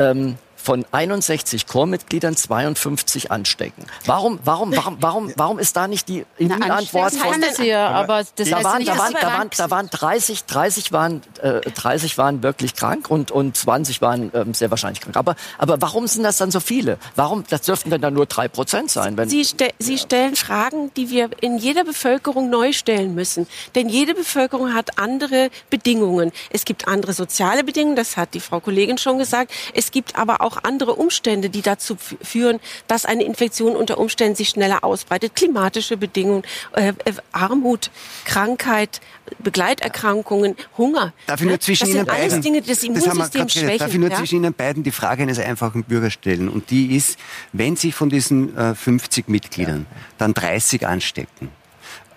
ähm, von 61 Chormitgliedern 52 anstecken. Warum, warum, warum, warum, warum ist da nicht die Immunantwort
von... Das ja, aber das
da, waren, da, waren, da, waren, da waren 30, 30 waren, äh, 30 waren wirklich krank und, und 20 waren ähm, sehr wahrscheinlich krank. Aber, aber warum sind das dann so viele? Warum, das dürften denn dann nur drei Prozent sein? Wenn,
Sie, ste Sie stellen Fragen, die wir in jeder Bevölkerung neu stellen müssen. Denn jede Bevölkerung hat andere Bedingungen. Es gibt andere soziale Bedingungen, das hat die Frau Kollegin schon gesagt. Es gibt aber auch auch andere Umstände, die dazu führen, dass eine Infektion unter Umständen sich schneller ausbreitet. Klimatische Bedingungen, äh, äh, Armut, Krankheit, Begleiterkrankungen, Hunger.
Darf ich nur zwischen
das
Ihnen beiden,
alles Dinge, das Immunsystem
das schwächen. Darf ich nur
ja?
zwischen Ihnen beiden die Frage eines einfachen Bürgers stellen? Und die ist, wenn Sie von diesen äh, 50 Mitgliedern dann 30 anstecken,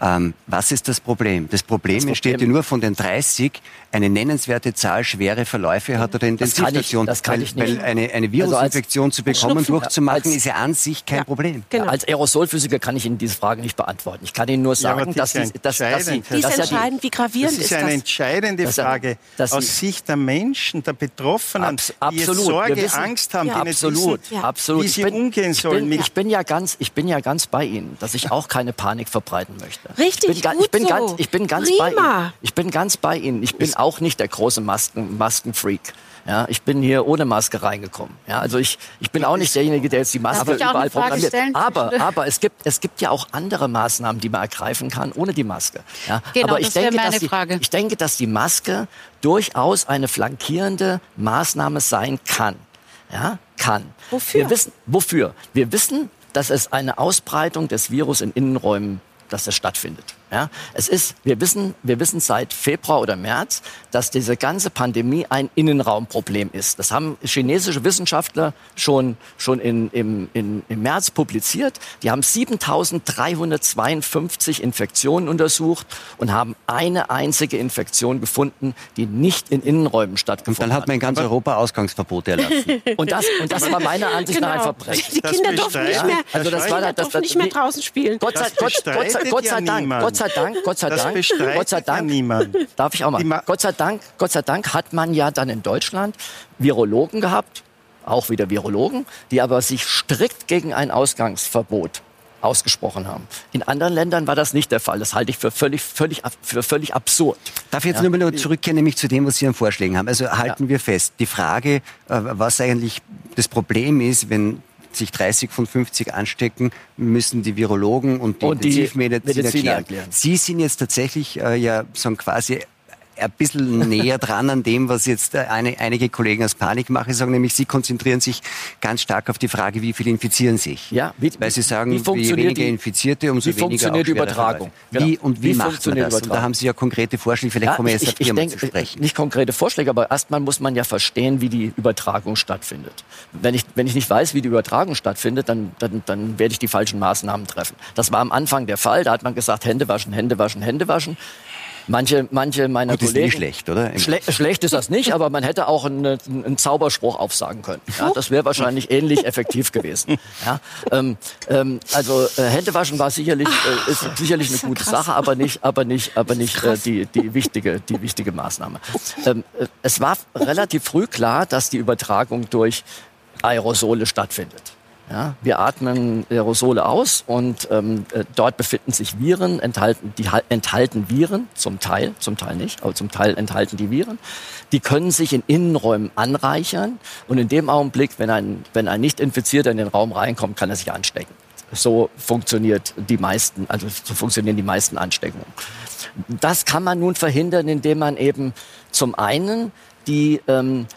ähm, was ist das Problem? Das Problem, das entsteht ja nur von den 30, eine nennenswerte Zahl schwere Verläufe hat oder Intensivstation.
Das kann ich, das kann
weil, weil eine, eine Virusinfektion also zu bekommen, durchzumachen,
als,
ist ja an sich kein
ja,
Problem.
Genau. Als Aerosolphysiker kann ich Ihnen diese Frage nicht beantworten. Ich kann Ihnen nur sagen, ja, dass, die, dass, dass Sie...
Die ist entscheidend, wie gravierend
ist das? ist eine entscheidende Frage dass, aus Sicht der Menschen, der Betroffenen, Abs die jetzt Sorge, wissen, Angst haben,
ja, die absolut,
wissen,
absolut.
wie sie bin, umgehen sollen.
Ich bin, ich bin, ja ganz, ich bin ja ganz bei Ihnen, dass ich auch keine Panik verbreiten möchte.
Richtig,
ich bin,
gut
ich bin
so.
ganz, ich bin ganz bei Ihnen. Ich bin ganz bei Ihnen. Ich bin auch nicht der große Masken, Maskenfreak. Ja, ich bin hier ohne Maske reingekommen. Ja, also ich, ich bin auch nicht derjenige, der jetzt die Maske überall programmiert. Aber, aber es gibt, es gibt ja auch andere Maßnahmen, die man ergreifen kann ohne die Maske. Ja,
genau,
aber ich
das
denke, dass die,
Frage.
ich denke, dass die Maske durchaus eine flankierende Maßnahme sein kann. Ja, kann.
Wofür?
Wir wissen, wofür? Wir wissen, dass es eine Ausbreitung des Virus in Innenräumen, dass das stattfindet. Ja, es ist, wir wissen, wir wissen seit Februar oder März, dass diese ganze Pandemie ein Innenraumproblem ist. Das haben chinesische Wissenschaftler schon, schon in, im, in, im März publiziert. Die haben 7352 Infektionen untersucht und haben eine einzige Infektion gefunden, die nicht in Innenräumen stattgefunden
hat. Und dann hat man in ganz Europa Ausgangsverbote erlassen.
und das, und das war meiner Ansicht genau. nach ein Verbrechen.
Die Kinder durften nicht mehr,
also das war das,
das, nicht mehr draußen spielen.
Gott sei, Gott, Gott, sei, Gott sei Dank, Gott sei Dank, Gott sei Dank, Gott sei Dank,
niemand.
darf ich auch mal. Gott sei Dank, Gott sei Dank hat man ja dann in Deutschland Virologen gehabt, auch wieder Virologen, die aber sich strikt gegen ein Ausgangsverbot ausgesprochen haben. In anderen Ländern war das nicht der Fall. Das halte ich für völlig, völlig, für völlig absurd.
Darf ich jetzt ja. nur mal zurückkehren, nämlich zu dem, was Sie an Vorschlägen haben. Also halten ja. wir fest, die Frage, äh, was eigentlich das Problem ist, wenn sich 30 von 50 anstecken, müssen die Virologen und die, und die Intensivmediziner erklären. Sie sind jetzt tatsächlich äh, ja so quasi ein bisschen näher dran an dem, was jetzt eine, einige Kollegen aus Panikmache sagen, nämlich sie konzentrieren sich ganz stark auf die Frage, wie viele infizieren sich.
Ja,
wie, Weil sie sagen, je weniger die, Infizierte, umso
wie
weniger
funktioniert die Übertragung.
Genau. Wie und wie, wie macht man das? Und da haben Sie ja konkrete Vorschläge, vielleicht ja, kommen wir jetzt auf
ich, zu sprechen. Nicht konkrete Vorschläge, aber erstmal muss man ja verstehen, wie die Übertragung stattfindet. Wenn ich, wenn ich nicht weiß, wie die Übertragung stattfindet, dann, dann, dann werde ich die falschen Maßnahmen treffen. Das war am Anfang der Fall, da hat man gesagt, Hände waschen, Hände waschen, Hände waschen. Manche, manche meiner
Gut,
Kollegen.
Ist nicht schlecht, oder?
Schle schlecht ist das nicht, aber man hätte auch einen, einen Zauberspruch aufsagen können. Ja, das wäre wahrscheinlich ähnlich effektiv gewesen. Ja, ähm, ähm, also äh, Händewaschen war sicherlich äh, ist sicherlich eine gute Sache, aber nicht, aber nicht, aber nicht äh, die die wichtige die wichtige Maßnahme. Ähm, äh, es war relativ früh klar, dass die Übertragung durch Aerosole stattfindet. Ja, wir atmen Aerosole aus und ähm, äh, dort befinden sich Viren, enthalten, die enthalten Viren, zum Teil, zum Teil nicht, aber zum Teil enthalten die Viren. Die können sich in Innenräumen anreichern und in dem Augenblick, wenn ein, wenn ein Nicht-Infizierter in den Raum reinkommt, kann er sich anstecken. So funktioniert die meisten, also so funktionieren die meisten Ansteckungen. Das kann man nun verhindern, indem man eben zum einen die, ähm,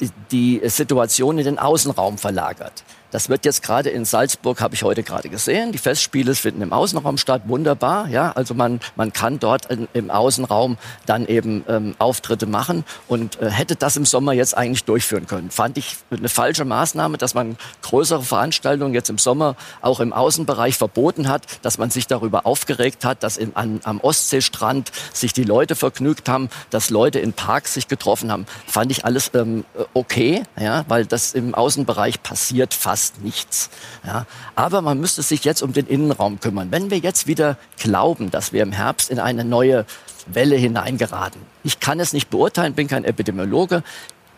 die, die Situation in den Außenraum verlagert. Das wird jetzt gerade in Salzburg, habe ich heute gerade gesehen. Die Festspiele finden im Außenraum statt. Wunderbar. Ja, also man, man kann dort in, im Außenraum dann eben ähm, Auftritte machen und äh, hätte das im Sommer jetzt eigentlich durchführen können. Fand ich eine falsche Maßnahme, dass man größere Veranstaltungen jetzt im Sommer auch im Außenbereich verboten hat, dass man sich darüber aufgeregt hat, dass im, an, am Ostseestrand sich die Leute vergnügt haben, dass Leute in Parks sich getroffen haben. Fand ich alles ähm, okay, ja, weil das im Außenbereich passiert fast fast nichts. Ja. Aber man müsste sich jetzt um den Innenraum kümmern. Wenn wir jetzt wieder glauben, dass wir im Herbst in eine neue Welle hineingeraten, ich kann es nicht beurteilen, bin kein Epidemiologe,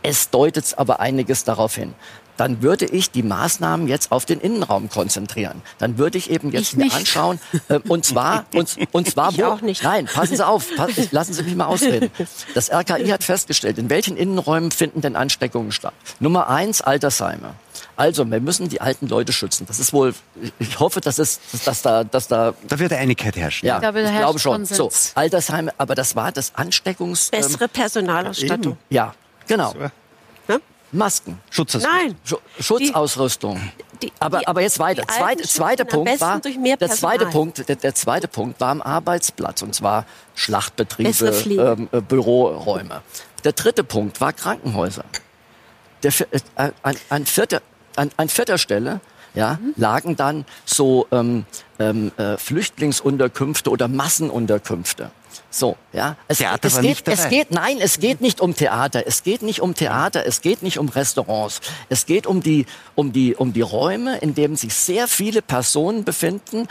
es deutet aber einiges darauf hin dann würde ich die Maßnahmen jetzt auf den Innenraum konzentrieren. Dann würde ich eben jetzt ich mir nicht. anschauen, äh, und zwar, und, und zwar,
wo, auch nicht.
nein, passen Sie auf, pass, lassen Sie mich mal ausreden. Das RKI hat festgestellt, in welchen Innenräumen finden denn Ansteckungen statt? Nummer eins, Altersheime. Also, wir müssen die alten Leute schützen. Das ist wohl, ich hoffe, dass es, dass da, dass da.
Da wird Einigkeit herrschen.
Ja, ich glaube, ich glaube schon. So, Altersheime, aber das war das Ansteckungs.
Bessere ähm, Personalausstattung.
Ja, genau. Masken.
Schutzausrüstung. Nein.
Schutzausrüstung. Die, aber, die, aber jetzt weiter. Zweite, zweiter Punkt war, der zweite Punkt, der, der, zweite Punkt war am Arbeitsplatz und zwar Schlachtbetriebe, ähm, äh, Büroräume. Der dritte Punkt war Krankenhäuser. Der, äh, an, an, vierter, an, an vierter Stelle ja, mhm. lagen dann so ähm, ähm, äh, Flüchtlingsunterkünfte oder Massenunterkünfte. So, ja. Es, Theater es, geht, es geht, nein, es geht nicht um Theater. Es geht nicht um Theater. Es geht nicht um Restaurants. Es geht um die, um die, um die Räume, in denen sich sehr viele Personen befinden,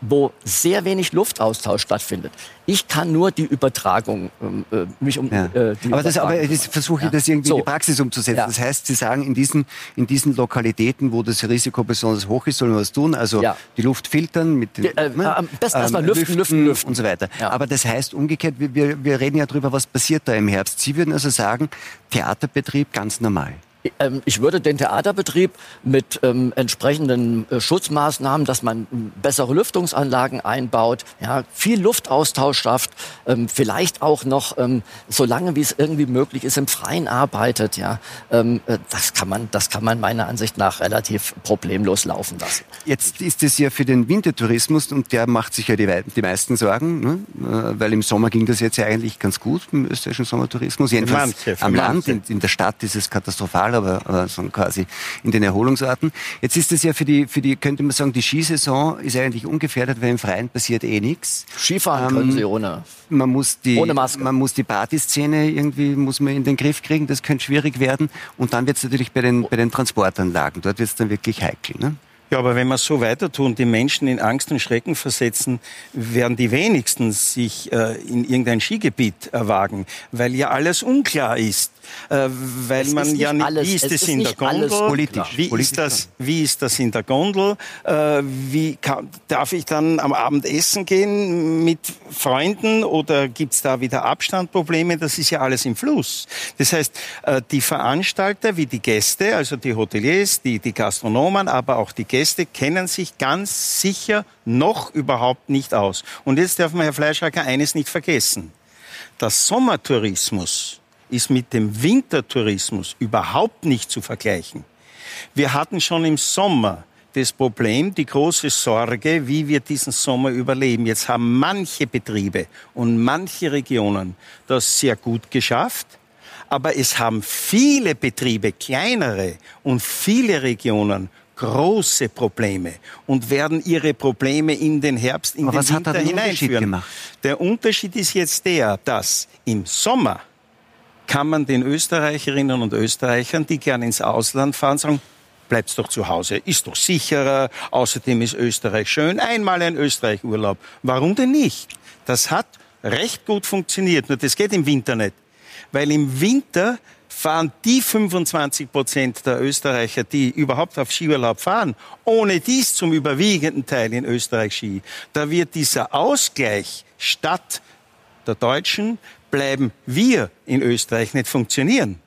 wo sehr wenig Luftaustausch stattfindet. Ich kann nur die Übertragung ähm, äh, mich um
ja. äh, die Aber das, aber ich versuche ja. das irgendwie so. in die Praxis umzusetzen. Ja. Das heißt, Sie sagen, in diesen in diesen Lokalitäten, wo das Risiko besonders hoch ist, sollen wir was tun. Also die Luft filtern mit den,
äh, ne? am besten erstmal ähm, lüften, lüften, lüften
und so weiter. Aber das heißt umgekehrt, wir, wir reden ja darüber, was passiert da im Herbst. Sie würden also sagen, Theaterbetrieb ganz normal.
Ähm, ich würde den Theaterbetrieb mit ähm, entsprechenden äh, Schutzmaßnahmen, dass man ähm, bessere Lüftungsanlagen einbaut, ja, viel Luftaustausch schafft, ähm, vielleicht auch noch, ähm, solange wie es irgendwie möglich ist, im Freien arbeitet. Ja, ähm, äh, das kann man, das kann man meiner Ansicht nach relativ problemlos laufen lassen.
Jetzt ist es ja für den Wintertourismus und der macht sich ja die, die meisten Sorgen, ne? Äh, weil im Sommer ging das jetzt ja eigentlich ganz gut im österreichischen Sommertourismus. Jedenfalls manche, am Land, in, in der Stadt ist es katastrophal aber, aber so quasi in den Erholungsorten. Jetzt ist es ja für die, für die, könnte man sagen, die Skisaison ist eigentlich ungefährdet, weil im Freien passiert eh nichts.
Skifahren ähm, können Sie ohne.
Man muss die, ohne Maske. Man muss die Partyszene irgendwie, muss man in den Griff kriegen, das könnte schwierig werden. Und dann wird es natürlich bei den, bei den Transportanlagen, dort wird es dann wirklich heikel. Ne?
Ja, aber wenn wir so weiter tun, die Menschen in Angst und Schrecken versetzen, werden die wenigsten sich äh, in irgendein Skigebiet erwagen, weil ja alles unklar ist. Äh, weil es man ja nicht, alles, wie ist es, ist in der Gondel, politisch, wie, politisch ist das, wie ist das in der Gondel, äh, wie kann, darf ich dann am Abend essen gehen mit Freunden oder gibt es da wieder Abstandprobleme, das ist ja alles im Fluss. Das heißt, äh, die Veranstalter wie die Gäste, also die Hoteliers, die, die Gastronomen, aber auch die Gäste kennen sich ganz sicher noch überhaupt nicht aus. Und jetzt darf man, Herr Fleischhacker, eines nicht vergessen. Der Sommertourismus ist mit dem Wintertourismus überhaupt nicht zu vergleichen. Wir hatten schon im Sommer das Problem, die große Sorge, wie wir diesen Sommer überleben. Jetzt haben manche Betriebe und manche Regionen das sehr gut geschafft. Aber es haben viele Betriebe, kleinere und viele Regionen große Probleme und werden ihre Probleme in den Herbst, in
Aber
den Winter hineinführen. Der Unterschied ist jetzt der, dass im Sommer kann man den Österreicherinnen und Österreichern, die gerne ins Ausland fahren, sagen, bleibt's doch zu Hause, ist doch sicherer, außerdem ist Österreich schön, einmal ein Österreich-Urlaub. Warum denn nicht? Das hat recht gut funktioniert, nur das geht im Winter nicht. Weil im Winter fahren die 25 Prozent der Österreicher, die überhaupt auf Skiurlaub fahren, ohne dies zum überwiegenden Teil in Österreich Ski. Da wird dieser Ausgleich statt der Deutschen bleiben wir in Österreich nicht funktionieren.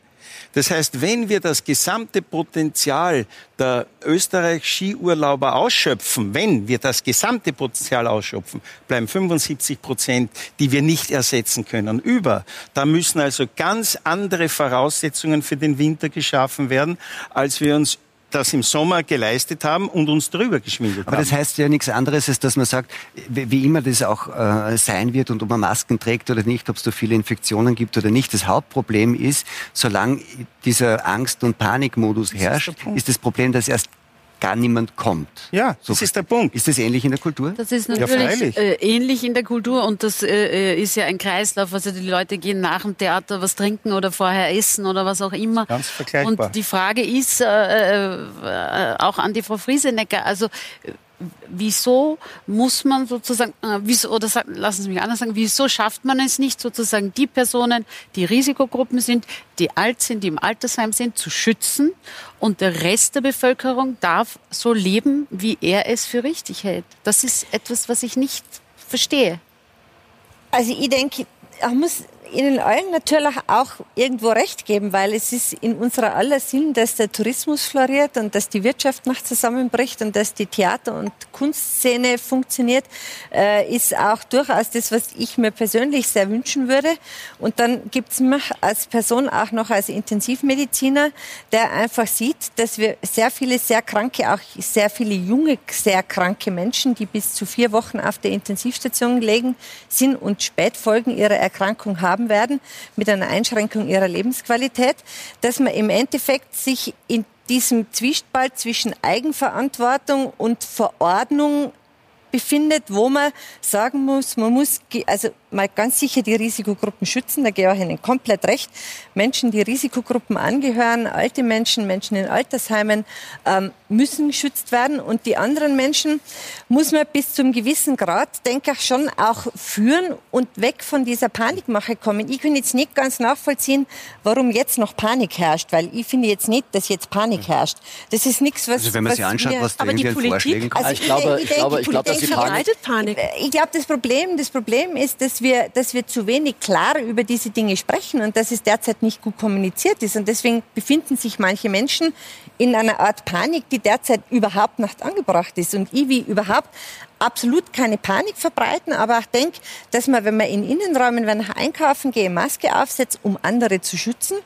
Das heißt, wenn wir das gesamte Potenzial der Österreich-Skiurlauber ausschöpfen, wenn wir das gesamte Potenzial ausschöpfen, bleiben 75 Prozent, die wir nicht ersetzen können, über. Da müssen also ganz andere Voraussetzungen für den Winter geschaffen werden, als wir uns das im Sommer geleistet haben und uns drüber geschwindelt
Aber
haben.
das heißt ja nichts anderes, als dass man sagt, wie immer das auch äh, sein wird und ob man Masken trägt oder nicht, ob es da viele Infektionen gibt oder nicht. Das Hauptproblem ist, solange dieser Angst- und Panikmodus herrscht, ist das Problem, dass erst gar niemand kommt.
ja, das ist der Punkt.
Ist das ähnlich in der Kultur?
Das ist
Ja,
natürlich
freilich.
äh, ähnlich in der Kultur und das äh, äh, ist ja ein Kreislauf. Also die Leute gehen nach dem Theater was trinken oder vorher essen oder was auch immer.
Ganz vergleichbar.
Und die Frage ist äh, äh, auch an die Frau Friesenecker, also äh, wieso muss man sozusagen, äh, wieso, oder sag, lassen Sie mich anders sagen, wieso schafft man es nicht sozusagen die Personen, die Risikogruppen sind, die alt sind, die im Altersheim sind, zu schützen und der Rest der Bevölkerung darf so leben, wie er es für richtig hält. Das ist etwas, was ich nicht verstehe.
Also ich denke, ich muss Ihnen allen natürlich auch irgendwo recht geben, weil es ist in unserer aller Sinn, dass der Tourismus floriert und dass die Wirtschaft noch zusammenbricht und dass die Theater- und Kunstszene funktioniert, äh, ist auch durchaus das, was ich mir persönlich sehr wünschen würde. Und dann gibt es mich als Person auch noch als Intensivmediziner, der einfach sieht, dass wir sehr viele sehr kranke, auch sehr viele junge, sehr kranke Menschen, die bis zu vier Wochen auf der Intensivstation legen, sind und Spätfolgen ihrer Erkrankung haben werden, mit einer Einschränkung ihrer Lebensqualität, dass man im Endeffekt sich in diesem Zwiespalt zwischen Eigenverantwortung und Verordnung befindet, wo man sagen muss, man muss also mal ganz sicher die Risikogruppen schützen. Da gebe ich Ihnen komplett recht. Menschen, die Risikogruppen angehören, alte Menschen, Menschen in Altersheimen, ähm, müssen geschützt werden. Und die anderen Menschen muss man bis zum gewissen Grad, denke ich, schon auch führen und weg von dieser Panikmache kommen. Ich kann jetzt nicht ganz nachvollziehen, warum jetzt noch Panik herrscht, weil ich finde jetzt nicht, dass jetzt Panik herrscht. Das ist nichts, was
Also wenn man sich anschaut, was da
aber die
irgendwie
Politik-
Vorschlägen kommt.
also
ich glaube- ich
denke,
glaube- ich glaube, dass
Politik
die Panik-
verbreitet Panik.
ich glaube, das Problem, das Problem ist, dass wir, dass wir zu wenig klar über diese Dinge sprechen und dass es derzeit nicht gut kommuniziert ist. Und deswegen befinden sich manche Menschen in einer Art Panik, die derzeit überhaupt nicht angebracht ist. Und ich überhaupt absolut keine Panik verbreiten, aber auch denke, dass man, wenn man in Innenräumen, wenn ich einkaufen gehe, Maske aufsetzt, um andere zu schützen,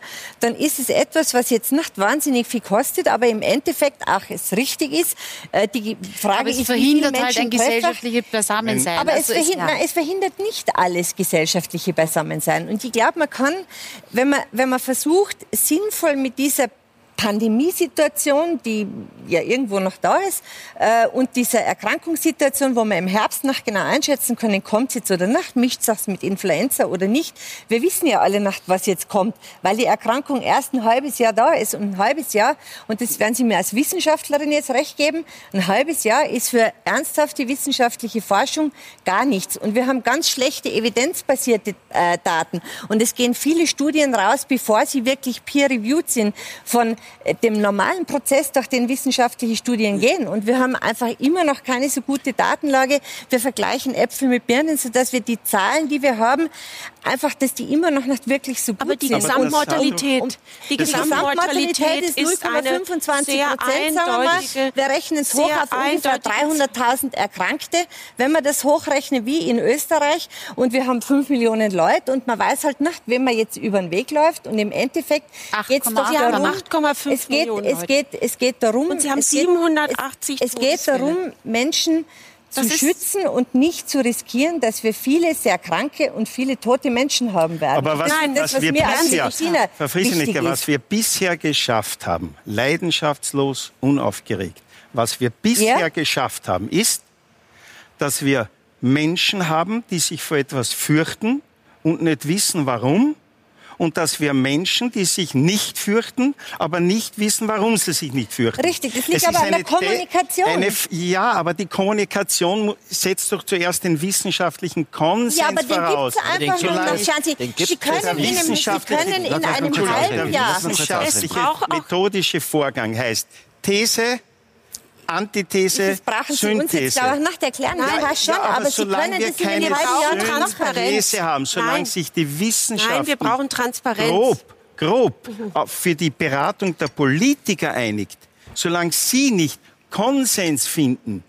dann ist es etwas, was jetzt nicht wahnsinnig viel kostet, aber im Endeffekt auch es richtig ist. Äh, Die Frage
Aber es
ist, wie
verhindert halt
Menschen
ein gesellschaftliches Beisammensein.
Aber
Also
es, verhindert, nein, es verhindert nicht alles gesellschaftliche Beisammensein. Und ich glaube, man kann, wenn man, wenn man versucht, sinnvoll mit dieser Pandemiesituation, die ja irgendwo noch da ist, äh, und dieser Erkrankungssituation, wo wir im Herbst noch genau einschätzen können, kommt es jetzt oder nicht, mischt es mit Influenza oder nicht. Wir wissen ja alle nicht, was jetzt kommt, weil die Erkrankung erst ein halbes Jahr da ist. Und ein halbes Jahr, und das werden Sie mir als Wissenschaftlerin jetzt recht geben, ein halbes Jahr ist für ernsthafte wissenschaftliche Forschung gar nichts. Und wir haben ganz schlechte evidenzbasierte äh, Daten. Und es gehen viele Studien raus, bevor sie wirklich peer-reviewed sind von äh, dem normalen Prozess, durch den wissenschaftliche Studien gehen. Und wir haben einfach immer noch keine so gute Datenlage. Wir vergleichen Äpfel mit Birnen, sodass wir die Zahlen, die wir haben, einfach, dass die immer noch nicht wirklich so gut
Aber die
sind.
Gesamtmortalität, die Gesamtmortalität
ist 0,25 Prozent, sagen wir mal. Wir rechnen es hoch auf ungefähr 300.000 Erkrankte. Wenn man das hochrechnet wie in Österreich und wir haben 5 Millionen Leute und man weiß halt nicht, wenn man jetzt über den Weg läuft und im Endeffekt jetzt doch darum,
8, 1,5
es geht,
Millionen.
Es geht, es geht darum.
Und Sie haben 780
Es, geht darum, Menschen zu schützen und nicht zu riskieren, dass wir viele sehr kranke und viele tote Menschen haben werden.
Aber was,
Nein, das,
was, wir bisher,
Mediziner
was wir bisher geschafft haben, leidenschaftslos, unaufgeregt, was wir bisher
ja?
geschafft haben, ist, dass wir Menschen haben, die sich vor etwas fürchten und nicht wissen, warum und dass wir Menschen, die sich nicht fürchten, aber nicht wissen, warum sie sich nicht fürchten.
Richtig, das liegt
Es ist
aber an der
eine
Kommunikation.
Eine, ja, aber die Kommunikation mu- setzt doch zuerst den wissenschaftlichen Konsens
Ja, aber den
voraus.
gibt es einfach
den
nur Schauen Sie,
den
Sie können, in einem, Sie können in einem halben. Jahr...
Es braucht auch-
methodische Vorgang heißt These, Antithese,
brauchen Sie uns jetzt,
Synthese.
glaube ich, nicht erklären.
Ja,
ja, schon,
ja,
aber, Sie
solange
können
wir
das in
keine
einem halben Jahr noch
Synthese haben, solange
Nein.
sich die Wissenschaft
Nein, wir brauchen Transparenz.
grob, grob äh, für die Beratung der Politiker einigt, solange sie nicht Konsens finden,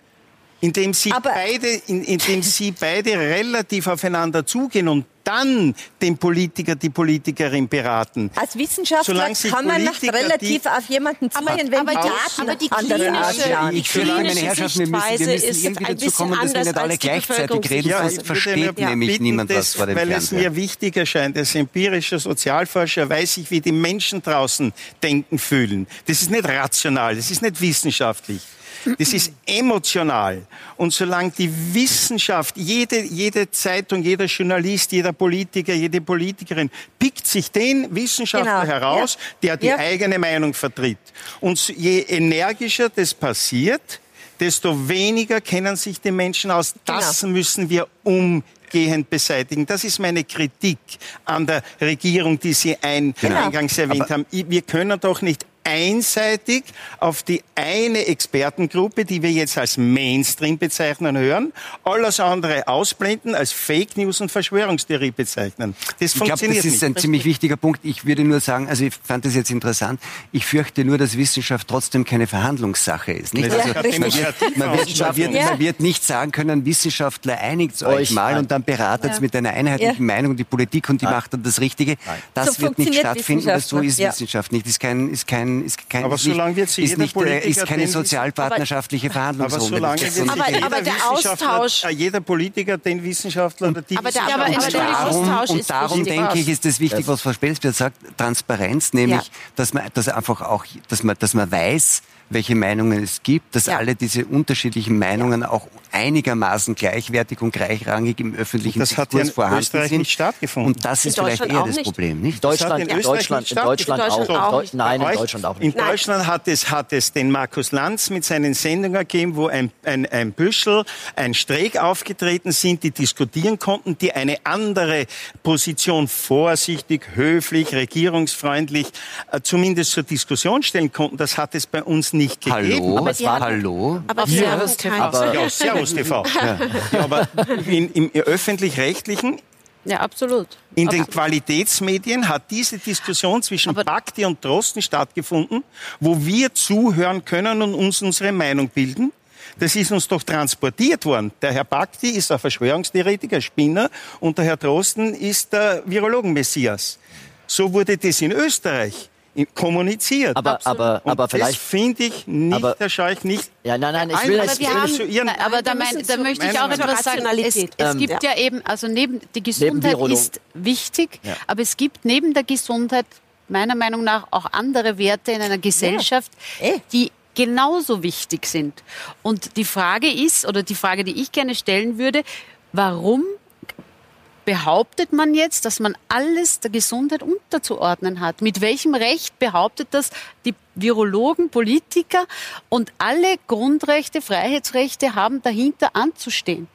indem sie
Aber-
beide, in, indem sie beide relativ aufeinander zugehen und dann den Politiker, die Politikerin beraten.
Als Wissenschaftler kann man nicht
Politiker,
relativ auf jemanden ziehen, wenn
aber
die Daten
aber die
andere
klinische- die
Ich finde, meine
klinische
Herrschaften, wir müssen, wir müssen
ist
irgendwie
ein
dazu
bisschen
kommen, dass wir
anders
nicht alle gleichzeitig reden,
Ja,
sonst
würde
versteht
mir
nämlich niemand was
das,
vor dem
Weil es
Fernseher.
mir wichtig erscheint, als empirischer Sozialforscher weiß ich, wie die Menschen draußen denken, fühlen. Das ist nicht rational, das ist nicht wissenschaftlich. Das ist emotional. Und solange die Wissenschaft, jede, jede Zeitung, jeder Journalist, jeder Politiker, jede Politikerin pickt sich den Wissenschaftler
Genau,
heraus, der die
Ja.
eigene Meinung vertritt. Und so- je energischer das passiert, desto weniger kennen sich die Menschen aus. Das müssen wir umgehend beseitigen. Das ist meine Kritik an der Regierung, die Sie ein,
Genau.
eingangs erwähnt haben. I- Wir können doch nicht einseitig auf die eine Expertengruppe, die wir jetzt als Mainstream bezeichnen, hören, alles andere ausblenden, als Fake News und Verschwörungstheorie bezeichnen. Das
Ich glaube, das ist
nicht.
ein ziemlich wichtiger Punkt. Ich würde nur sagen, also ich fand das jetzt interessant. Ich fürchte nur, dass Wissenschaft trotzdem keine Verhandlungssache ist. Nicht? Also,
ja
man, wird, man, wird, man, wird,
Ja.
man wird nicht sagen können, Wissenschaftler einigt euch
Euch,
mal
nein.
und dann beratet es mit einer einheitlichen
Ja.
Meinung die Politik und die macht dann das Richtige. Das
So
wird nicht stattfinden, weil so ist
ja.
Wissenschaft nicht. Ist kein, ist kein, ist kein,
Aber solange wird sie
ist nicht, äh, ist keine
den-
sozialpartnerschaftliche
Aber
Verhandlungsrunde.
solange
Das
wird sich.
Aber-
jeder
aber der Austausch-
äh, jeder Politiker den Wissenschaftler oder die
Aber der- aber
Und
der
darum,
Austausch
und
ist
darum denke ich, ist es wichtig, was Frau Spelsberg sagt, Transparenz, nämlich,
Ja.
dass man, dass einfach auch, dass man, dass man weiß, welche Meinungen es gibt, dass
Ja.
alle diese unterschiedlichen Meinungen auch einigermaßen gleichwertig und gleichrangig im öffentlichen
Das hat ja
Diskurs
in
vorhanden
Österreich
sind.
nicht stattgefunden.
Und das
In
ist vielleicht
Deutschland
eher
auch
das. Deutschland, nicht?
Deutschland,
in
in Deutschland,
nicht
in Deutschland auch.
stattgefunden. auch nicht.
Nein, in? Deutschland auch
In
nicht.
Nein.
Deutschland hat es, hat es den Markus Lanz mit seinen Sendungen gegeben, wo ein, ein, ein Büschel, ein Streeck aufgetreten sind, die diskutieren konnten, die eine andere Position vorsichtig, höflich, regierungsfreundlich äh, zumindest zur Diskussion stellen konnten. Das hat es bei uns nicht gegeben.
Hallo?
Aber es war-
Hallo?
Aber haben
ist
kein-
aber-
Ja, Servus TV. Ja. aber in, im öffentlich-rechtlichen
Ja, absolut.
In den
absolut.
Qualitätsmedien hat diese Diskussion zwischen
Aber-
Bakti und Drosten stattgefunden, wo wir zuhören können und uns unsere Meinung bilden. Das ist uns doch transportiert worden. Der Herr Bakti ist ein Verschwörungstheoretiker, Spinner, und der Herr Drosten ist der Virologen-Messias. So wurde das in Österreich kommuniziert.
Aber, aber,
und
aber
das
vielleicht.
finde ich nicht,
aber-
da schaue ich nicht.
Ja, nein, nein, ich will
aber wir haben- zu Ihren-
aber da, mein, da möchte ich auch etwas sagen. Es, es
Ähm,
gibt ja. eben, also neben die Gesundheit
Virologen.
ist wichtig,
Ja.
aber es gibt neben der Gesundheit meiner Meinung nach auch andere Werte in einer Gesellschaft,
Eh.
die genauso wichtig sind. Und die Frage ist, oder die Frage, die ich gerne stellen würde, warum behauptet man jetzt, dass man alles der Gesundheit unterzuordnen hat? Mit welchem Recht behauptet das die Virologen, Politiker und alle Grundrechte, Freiheitsrechte haben dahinter anzustehen?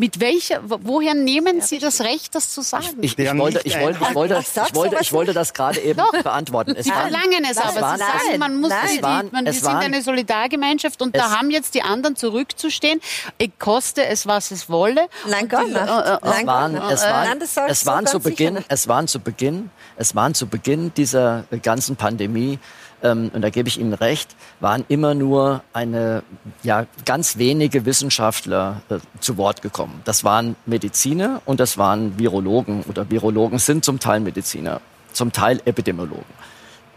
Mit welcher, wo- woher nehmen Sie das Recht, das zu sagen?
Ich, ich,
Der
wollte, ich, wollte, ich, wollte, ich, wollte, ich wollte das gerade eben
Doch.
beantworten. Es
Sie
waren-
verlangen es, aber
waren-
Sie sagen, man muss,
Es waren-
man, wir sind
waren-
eine Solidargemeinschaft und
Es-
da haben jetzt die anderen zurückzustehen, eh, koste es, was es wolle.
Nein, gar
die- äh, äh,
Es waren, es
nicht.
waren,
Nein, das sagst
es
du
waren
ganz
zu
sicher
Beginn,
nicht.
es waren zu Beginn, es waren zu Beginn dieser ganzen Pandemie, ähm, und da gebe ich Ihnen recht, waren immer nur eine, ja, ganz wenige Wissenschaftler äh, zu Wort gekommen. Das waren Mediziner und das waren Virologen oder Virologen sind zum Teil Mediziner, zum Teil Epidemiologen.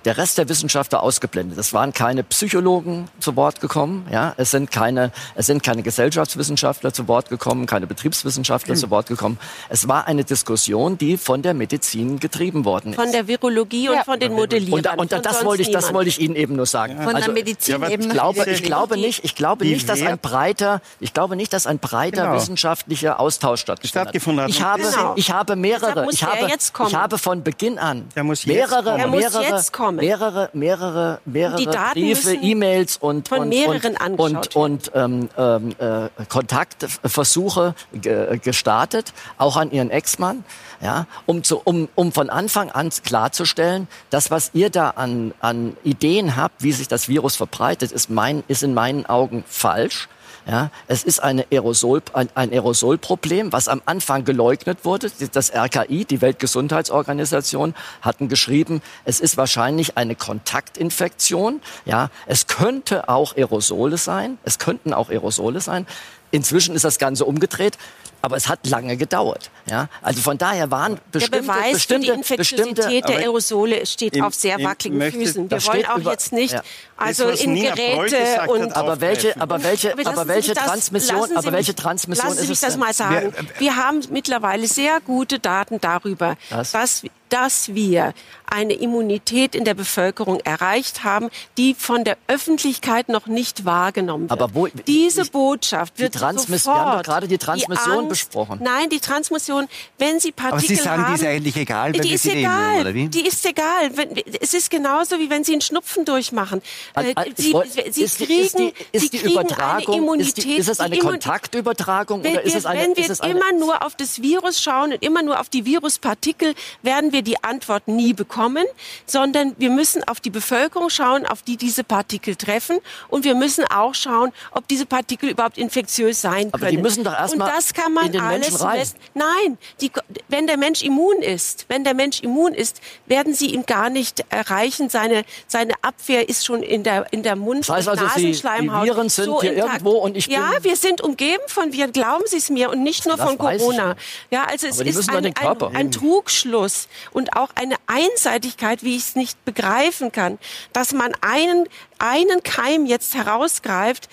Der Rest der Wissenschaftler ausgeblendet. Es waren keine Psychologen zu Wort gekommen, ja. Es sind keine, es sind keine Gesellschaftswissenschaftler zu Wort gekommen, keine Betriebswissenschaftler zu Wort gekommen. Es war eine Diskussion, die von der Medizin getrieben worden ist.
Von der Virologie und
Ja.
von den Modellierern.
und, und das wollte ich, das
niemand.
wollte ich Ihnen eben nur sagen.
Von der Medizin
ja,
eben
ich glaube,
nicht.
ich glaube nicht, ich glaube nicht, dass ein breiter, ich glaube nicht, dass ein breiter
Genau.
wissenschaftlicher Austausch stattgefunden,
Stattgefunden hat.
Ich habe,
Genau.
ich habe mehrere, ich habe,
jetzt kommen.
ich habe von Beginn an
Der muss jetzt
mehrere.
Er
mehrere,
jetzt kommen.
mehrere, mehrere, mehrere Briefe, E-Mails und
von
und,
mehreren
und, und, und ähm, ähm, äh, Kontaktversuche ge gestartet, auch an Ihren Ex-Mann, ja, um, zu, um, um von Anfang an klarzustellen, das, was ihr da an, an Ideen habt, wie sich das Virus verbreitet, ist, mein, ist in meinen Augen falsch. Ja, es ist eine Aerosol, ein, ein Aerosolproblem, was am Anfang geleugnet wurde. Das RKI, die Weltgesundheitsorganisation, hatten geschrieben, es ist wahrscheinlich eine Kontaktinfektion. Ja, es könnte auch Aerosole sein. Es könnten auch Aerosole sein. Inzwischen ist das Ganze umgedreht. Aber es hat lange gedauert. Ja? Also von daher waren bestimmte,
der Beweis
bestimmte,
für die Infektiosität
bestimmte,
der Aerosole steht
ich-
auf sehr
ich
wackeligen
möchte-
Füßen. Wir
das
wollen auch
über-
jetzt nicht
ja.
also
Das,
in Geräte
hat,
und
aber welche, aber welche,
Aber
aber welche
das-
Transmission,
lassen Sie
aber welche
mich-
Transmission
lassen Sie
ist
mich
es
das
denn?
mal sagen. Wir haben mittlerweile sehr gute Daten darüber,
Was?
dass, dass wir eine Immunität in der Bevölkerung erreicht haben, die von der Öffentlichkeit noch nicht wahrgenommen wird.
Aber wo-
Diese
die-
Botschaft wird
Transmiss-
sofort
wir haben gerade die Transmission
Angst-
besprochen.
Nein, die Transmission, wenn Sie Partikel
Aber Sie sagen,
haben,
die ist eigentlich egal, weil
die
wir eh
egal.
immun, oder wie?
Die ist egal. Wenn, es ist genauso wie wenn Sie einen Schnupfen durchmachen. Äh, Sie, Sie
ist
kriegen,
ist die, ist
Sie
die
kriegen eine Immunität.
ist, die, ist es eine Kontaktübertragung
wenn
oder ist
wir,
es eine,
wenn wir
es eine
immer nur auf das Virus schauen und immer nur auf die Viruspartikel, werden wir die Antwort nie bekommen, sondern wir müssen auf die Bevölkerung schauen, auf die diese Partikel treffen und wir müssen auch schauen, ob diese Partikel überhaupt infektiös sein
Aber
können.
die müssen doch erst
man
in den
alles
Menschen rein.
messen. Nein, die, wenn der Mensch immun ist, wenn der Mensch immun ist, werden sie ihn gar nicht erreichen. Seine, seine Abwehr ist schon in der, in der Mund-
Das heißt
und
also,
Nasenschleimhaut
die Viren sind
so
hier
intakt.
irgendwo und ich
Ja,
bin-
wir sind umgeben von Viren, glauben Sie es mir, und nicht nur
Das
von Corona.
ja.
Ja, also es ist ein, ein, ein Trugschluss und auch eine Einseitigkeit, wie ich es nicht begreifen kann, dass man einen einen Keim jetzt herausgreift.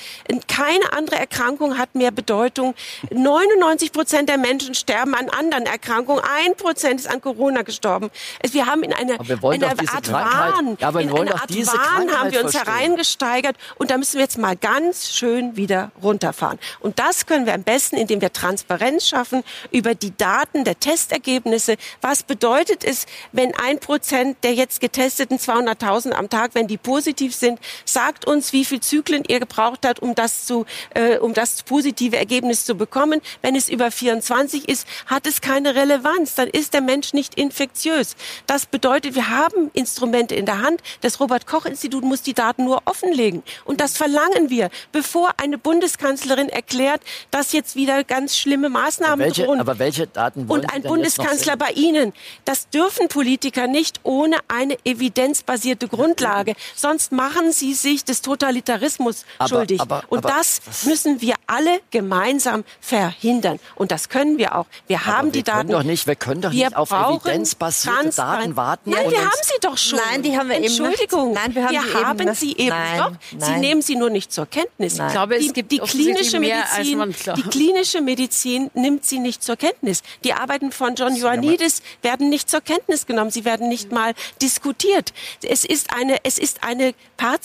Keine andere Erkrankung hat mehr Bedeutung. 99 Prozent der Menschen sterben an anderen Erkrankungen. Ein Prozent ist an Corona gestorben. Es- Wir haben in eine, in eine Art Wahn,
Ja, aber wir
in eine Art Wahn haben wir uns
verstehen.
hereingesteigert und da müssen wir jetzt mal ganz schön wieder runterfahren. Und das können wir am besten, indem wir Transparenz schaffen über die Daten der Testergebnisse. Was bedeutet es, wenn ein Prozent der jetzt getesteten 200.000 am Tag, wenn die positiv sind, sagt uns, wie viel Zyklen ihr gebraucht habt, um das zu, äh, um das positive Ergebnis zu bekommen. Wenn es über 24 ist, hat es keine Relevanz. Dann ist der Mensch nicht infektiös. Das bedeutet, wir haben Instrumente in der Hand. Das Robert-Koch-Institut muss die Daten nur offenlegen. Und das verlangen wir, bevor eine Bundeskanzlerin erklärt, dass jetzt wieder ganz schlimme Maßnahmen
welche,
drohen.
aber welche Daten wollen
Und ein Bundeskanzler bei Ihnen. Das dürfen Politiker nicht ohne eine evidenzbasierte Grundlage. Sonst machen sie sich des Totalitarismus
Aber-
schuldig.
aber-
Und
aber
das müssen wir alle gemeinsam verhindern. Und das können wir auch. Wir haben
Aber
die
wir
Daten.
Können doch nicht, wir können doch
Wir
nicht auf evidenzbasierte. Daten warten.
Nein,
und
wir haben sie doch schon.
Nein, die haben wir eben nicht.
Entschuldigung.
Nein, wir haben
wir
eben
haben
nicht.
sie eben
Nein,
doch. Sie
nein.
nehmen sie nur nicht zur Kenntnis.
Nein.
Ich glaube, es
die,
gibt
die klinische
mehr, als
Medizin, die klinische Medizin nimmt sie nicht zur Kenntnis. Die Arbeiten von John Ioannidis werden nicht zur Kenntnis genommen. Sie werden nicht mal diskutiert. Es ist eine, es ist eine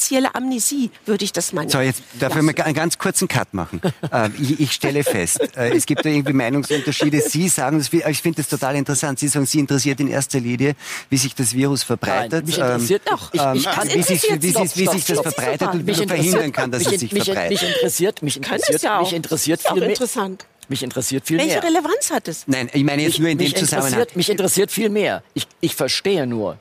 partielle Amnesie, würde ich das meinen.
So, jetzt darf ich mal einen ganz kurzen Cut machen. äh, ich, ich stelle fest, äh, es gibt da irgendwie Meinungsunterschiede. Sie sagen, das, ich finde das total interessant, Sie sagen, Sie interessiert in erster Linie, wie sich das Virus verbreitet.
Nein, mich interessiert
ähm,
doch. Ich,
ähm,
ich kann,
wie sich, wie
Stopp,
sich, wie sich das
stopp.
verbreitet und wie
Mich
man
interessiert-
verhindern kann, dass
mich,
es sich
mich,
verbreitet.
Mich interessiert, mich interessiert,
es ja auch.
mich interessiert viel mehr.
interessant.
Mich interessiert viel
Welche
mehr.
Relevanz hat es?
Nein, ich meine jetzt
Mich,
nur in dem
mich,
Zusammenhang.
interessiert, mich interessiert viel mehr. Ich, ich verstehe nur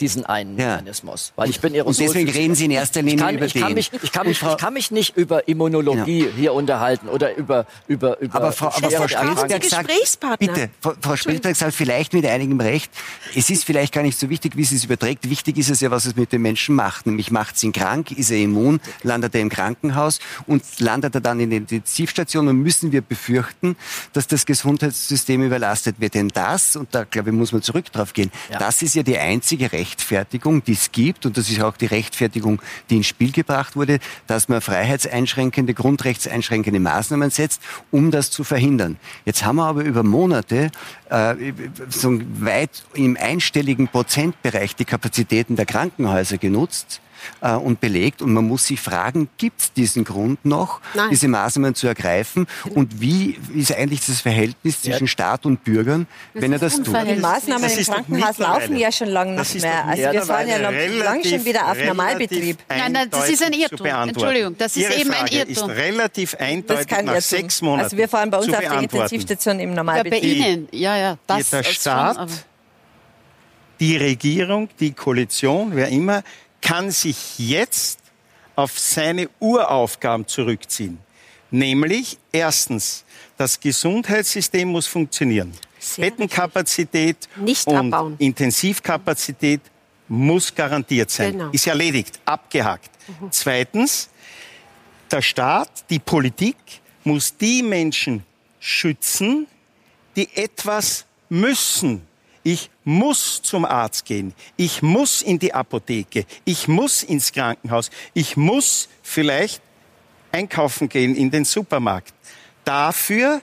diesen einen
Ja.
Mechanismus, weil ich bin
Und deswegen reden Sie in erster
ich
Linie
kann,
über
ich kann
den.
mich, ich kann mich,
Frau-
ich kann mich nicht über Immunologie hier unterhalten oder über über über.
Aber Frau, aber Frau
Sie
sagt,
Gesprächspartner.
bitte, Frau, Frau sagt vielleicht mit einigem Recht, es ist vielleicht gar nicht so wichtig, wie sie es überträgt. Wichtig ist es ja, was es mit dem Menschen macht. Nämlich macht es ihn krank, ist er immun, landet er im Krankenhaus und landet er dann in der Intensivstation und müssen wir befürchten, dass das Gesundheitssystem überlastet wird. Denn das, und da glaube ich, muss man zurück drauf gehen,
Ja.
das ist ja die einzige Rechtfertigung, die es gibt und das ist auch die Rechtfertigung, die ins Spiel gebracht wurde, dass man freiheitseinschränkende, grundrechtseinschränkende Maßnahmen setzt, um das zu verhindern. Jetzt haben wir aber über Monate äh, so weit im einstelligen Prozentbereich die Kapazitäten der Krankenhäuser genutzt äh, und belegt. Und man muss sich fragen, gibt es diesen Grund noch,
Nein.
diese Maßnahmen zu ergreifen? Und wie ist eigentlich das Verhältnis zwischen Staat und Bürgern, wenn er das tut?
Die. Maßnahmen
Das
im Krankenhaus laufen ja schon lange
das
nicht mehr. Also wir fahren ja noch
mittlerweile
lang schon wieder auf Normalbetrieb.
Nein, nein, das ist ein Irrtum. Entschuldigung, das ist
Ihre
eben ein
Frage
Irrtum.
ist relativ
Das
eindeutig
kann
nach
ja
sechs Monaten
Also wir fahren bei uns auf der
beantworten.
Intensivstation im
Ja, bei
Normalbetrieb.
Ihnen, ja, ja, das
der
schon,
Staat die Regierung, die Koalition, wer immer, kann sich jetzt auf seine Uraufgaben zurückziehen. Nämlich erstens, das Gesundheitssystem muss funktionieren.
Sehr
Bettenkapazität und
abbauen.
Intensivkapazität muss garantiert sein.
Genau.
Ist erledigt, abgehakt. Zweitens, der Staat, die Politik muss die Menschen schützen, die etwas müssen. Ich muss zum Arzt gehen. Ich muss in die Apotheke. Ich muss ins Krankenhaus. Ich muss vielleicht einkaufen gehen in den Supermarkt. Dafür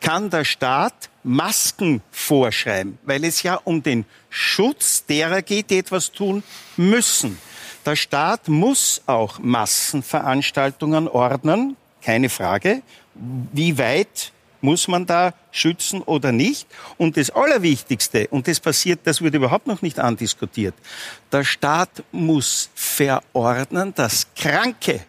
kann der Staat Masken vorschreiben, weil es ja um den Schutz derer geht, die etwas tun müssen. Der Staat muss auch Massenveranstaltungen ordnen, keine Frage. Wie weit muss man da schützen oder nicht? Und das Allerwichtigste, und das passiert, das wird überhaupt noch nicht andiskutiert, der Staat muss verordnen, dass Kranke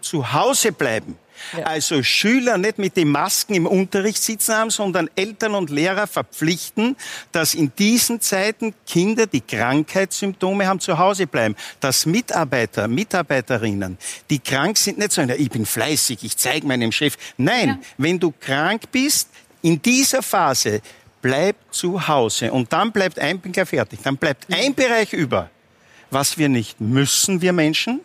zu Hause bleiben. Ja. Also Schüler nicht mit den Masken im Unterricht sitzen haben, sondern Eltern und Lehrer verpflichten, dass in diesen Zeiten Kinder, die Krankheitssymptome haben, zu Hause bleiben. Dass Mitarbeiter, Mitarbeiterinnen, die krank sind, nicht sagen, ich bin fleißig, ich zeige meinem Chef. Nein, ja. wenn du krank bist, in dieser Phase, bleib zu Hause. Und dann bleibt ein Pinker fertig. Dann bleibt ein Bereich über, was wir nicht müssen, wir Menschen,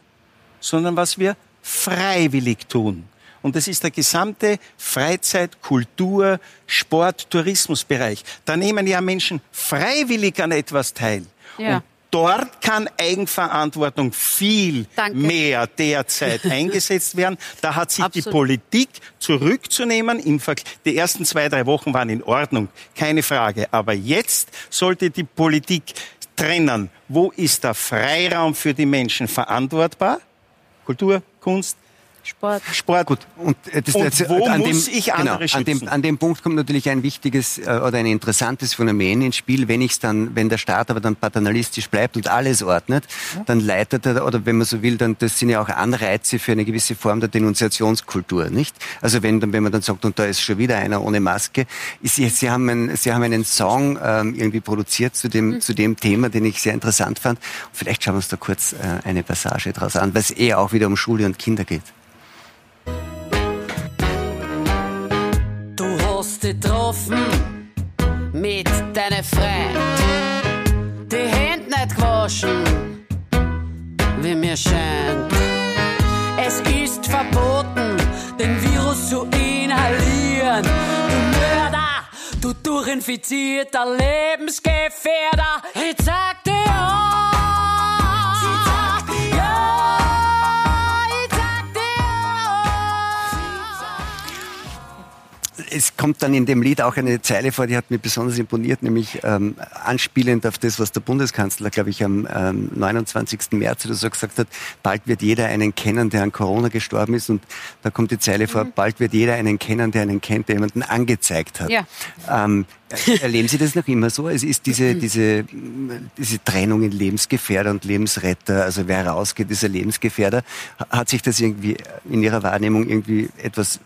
sondern was wir freiwillig tun. Und das ist der gesamte Freizeit-, Kultur-, Sport-, Tourismusbereich. Da nehmen ja Menschen freiwillig an etwas teil. Ja. Und dort kann Eigenverantwortung viel Danke. mehr derzeit eingesetzt werden. Da hat sich Absolut. die Politik zurückzunehmen. Die ersten zwei, drei Wochen waren in Ordnung, keine Frage. Aber jetzt sollte die Politik trennen. Wo ist der Freiraum für die Menschen verantwortbar? Kultur, Kunst,
Sport.
Sport. Gut.
Und, äh, das, und das, wo an muss dem, ich andere
genau, an dem, an dem Punkt kommt natürlich ein wichtiges äh, oder ein interessantes Phänomen ins Spiel. Wenn ich dann, wenn der Staat aber dann paternalistisch bleibt und alles ordnet, ja. dann leitet er, oder wenn man so will, dann, das sind ja auch Anreize für eine gewisse Form der Denunziationskultur, nicht? Also wenn, dann, wenn man dann sagt, und da ist schon wieder einer ohne Maske, ist, Sie, Sie haben, einen, Sie haben einen Song ähm, irgendwie produziert zu dem, mhm. zu dem Thema, den ich sehr interessant fand. vielleicht schauen wir uns da kurz äh, eine Passage draus an, weil es eher auch wieder um Schule und Kinder geht.
Getroffen mit deinen Freunden. Die Hände nicht gewaschen, wie mir scheint. Es ist verboten, den Virus zu inhalieren. Du Mörder, du durchinfizierter Lebensgefährder, ich sag
es kommt dann in dem Lied auch eine Zeile vor, die hat mir besonders imponiert, nämlich ähm, anspielend auf das, was der Bundeskanzler, glaube ich, am ähm, 29. März oder so gesagt hat, bald wird jeder einen kennen, der an Corona gestorben ist. Und da kommt die Zeile vor, mhm. bald wird jeder einen kennen, der einen kennt, der jemanden angezeigt hat. Ja. Ähm, erleben Sie das noch immer so? Es ist diese, diese, diese Trennung in Lebensgefährder und Lebensretter, also wer rausgeht, ist ein Lebensgefährder. Hat sich das irgendwie in Ihrer Wahrnehmung irgendwie etwas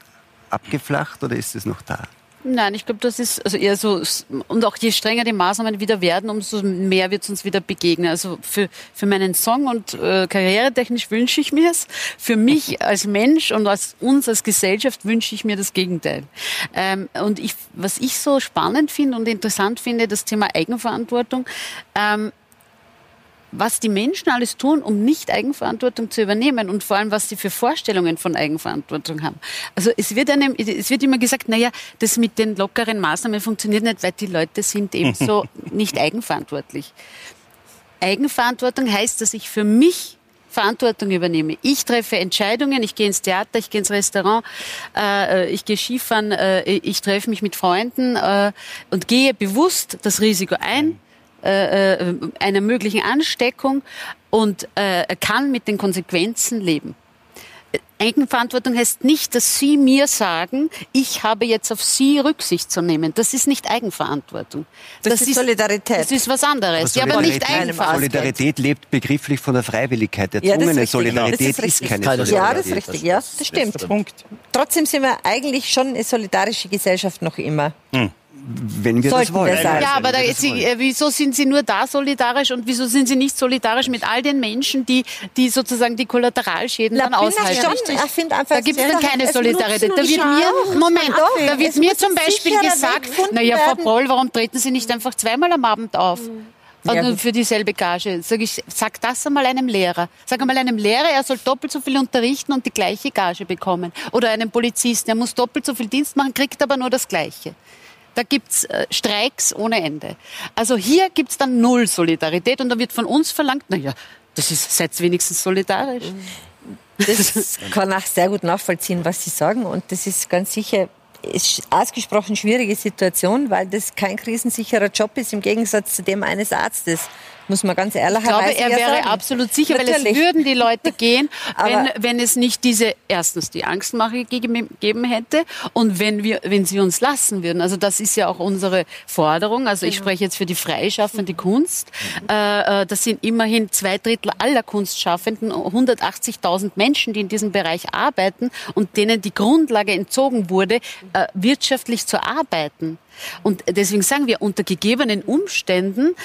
abgeflacht oder ist es noch da?
Nein, ich glaube, das ist also eher so, und auch je strenger die Maßnahmen wieder werden, umso mehr wird es uns wieder begegnen. Also für, für meinen Song und äh, karrieretechnisch wünsche ich mir es. Für mich als Mensch und als uns als Gesellschaft wünsche ich mir das Gegenteil. Ähm, und ich, was ich so spannend finde und interessant finde, das Thema Eigenverantwortung. Ähm, was die Menschen alles tun, um nicht Eigenverantwortung zu übernehmen und vor allem, was sie für Vorstellungen von Eigenverantwortung haben. Also es wird, einem, es wird immer gesagt, naja, das mit den lockeren Maßnahmen funktioniert nicht, weil die Leute sind eben so nicht eigenverantwortlich. Eigenverantwortung heißt, dass ich für mich Verantwortung übernehme. Ich treffe Entscheidungen, ich gehe ins Theater, ich gehe ins Restaurant, äh, ich gehe Skifahren, äh, ich treffe mich mit Freunden äh, und gehe bewusst das Risiko ein, äh, äh, einer möglichen Ansteckung und äh, kann mit den Konsequenzen leben. Eigenverantwortung heißt nicht, dass Sie mir sagen, ich habe jetzt auf Sie Rücksicht zu nehmen. Das ist nicht Eigenverantwortung.
Das, das ist Solidarität.
Das ist was anderes. Aber, ja, aber nicht Eigenverantwortung.
Solidarität lebt begrifflich von der Freiwilligkeit. Erzwungene ja, Solidarität ist, ist, keine Solidarität.
Ja, das ist richtig. Ja, das stimmt. Punkt. Trotzdem sind wir eigentlich schon eine solidarische Gesellschaft noch immer. Hm
wenn wir Sollten das wollen.
Wir ja, aber da, Sie, äh, wieso sind Sie nur da solidarisch und wieso sind Sie nicht solidarisch mit all den Menschen, die, die sozusagen die Kollateralschäden Na, dann aushalten?
Schon, ich finde einfach,
da gibt es dann keine Solidarität. Da wird mir, Moment, da wird mir zum Beispiel gesagt, naja, Frau Proll, warum treten Sie nicht einfach zweimal am Abend auf? Also für dieselbe Gage. Sag, ich, sag das einmal einem Lehrer. Sag einmal einem Lehrer, er soll doppelt so viel unterrichten und die gleiche Gage bekommen. Oder einem Polizisten, er muss doppelt so viel Dienst machen, kriegt aber nur das Gleiche. Da gibt's äh, Streiks ohne Ende. Also hier gibt's dann null Solidarität und da wird von uns verlangt, naja, das ist, seid wenigstens solidarisch.
Das kann auch sehr gut nachvollziehen, was Sie sagen. Und das ist ganz sicher ist ausgesprochen schwierige Situation, weil das kein krisensicherer Job ist im Gegensatz zu dem eines Arztes. Muss man ganz ehrlich
Ich glaube, er wäre
sagen.
absolut sicher, weil
Natürlich.
es würden die Leute gehen, wenn, wenn es nicht diese, erstens die Angstmache gegeben hätte und wenn wir, wenn sie uns lassen würden. Also das ist ja auch unsere Forderung. Also ich spreche jetzt für die freischaffende Kunst. Äh, äh, das sind immerhin zwei Drittel aller Kunstschaffenden, 180.000 Menschen, die in diesem Bereich arbeiten und denen die Grundlage entzogen wurde, äh, wirtschaftlich zu arbeiten. Und deswegen sagen wir, unter gegebenen Umständen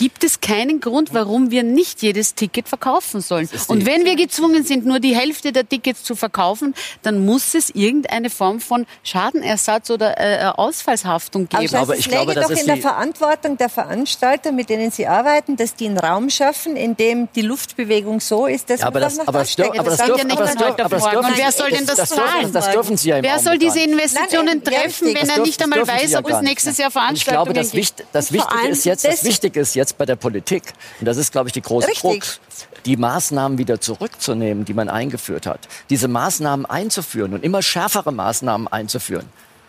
gibt es keinen Grund, warum wir nicht jedes Ticket verkaufen sollen. Und wenn wir gezwungen sind, nur die Hälfte der Tickets zu verkaufen, dann muss es irgendeine Form von Schadenersatz oder äh, Ausfallshaftung
Aber
geben.
das
glaube-
heißt,
ich
es
glaube, das
doch in der Verantwortung der Veranstalter, mit denen Sie arbeiten, dass die einen Raum schaffen, in dem die Luftbewegung so ist, dass
Ja, aber
man
das,
noch
aber das,
nachdenken
aber das,
Das
dürfen,
kommt ja
aber das,
nicht
dürfen, aber das dürfen,
Und wer soll denn das
das,
zahlen?
das dürfen Sie ja im
Wer soll diese. Investitionen treffen, wenn
Das
er nicht
das
einmal weiß,
ja
ob es nächstes Jahr
ich
Veranstaltungen
glaube, das,
gibt?
Das Wichtige ist jetzt, das
das-
Wichtige ist jetzt bei der Politik, und das ist, glaube ich, die große
Richtig.
Krux, die Maßnahmen wieder zurückzunehmen, die man eingeführt hat. Diese Maßnahmen einzuführen und immer schärfere Maßnahmen einzuführen.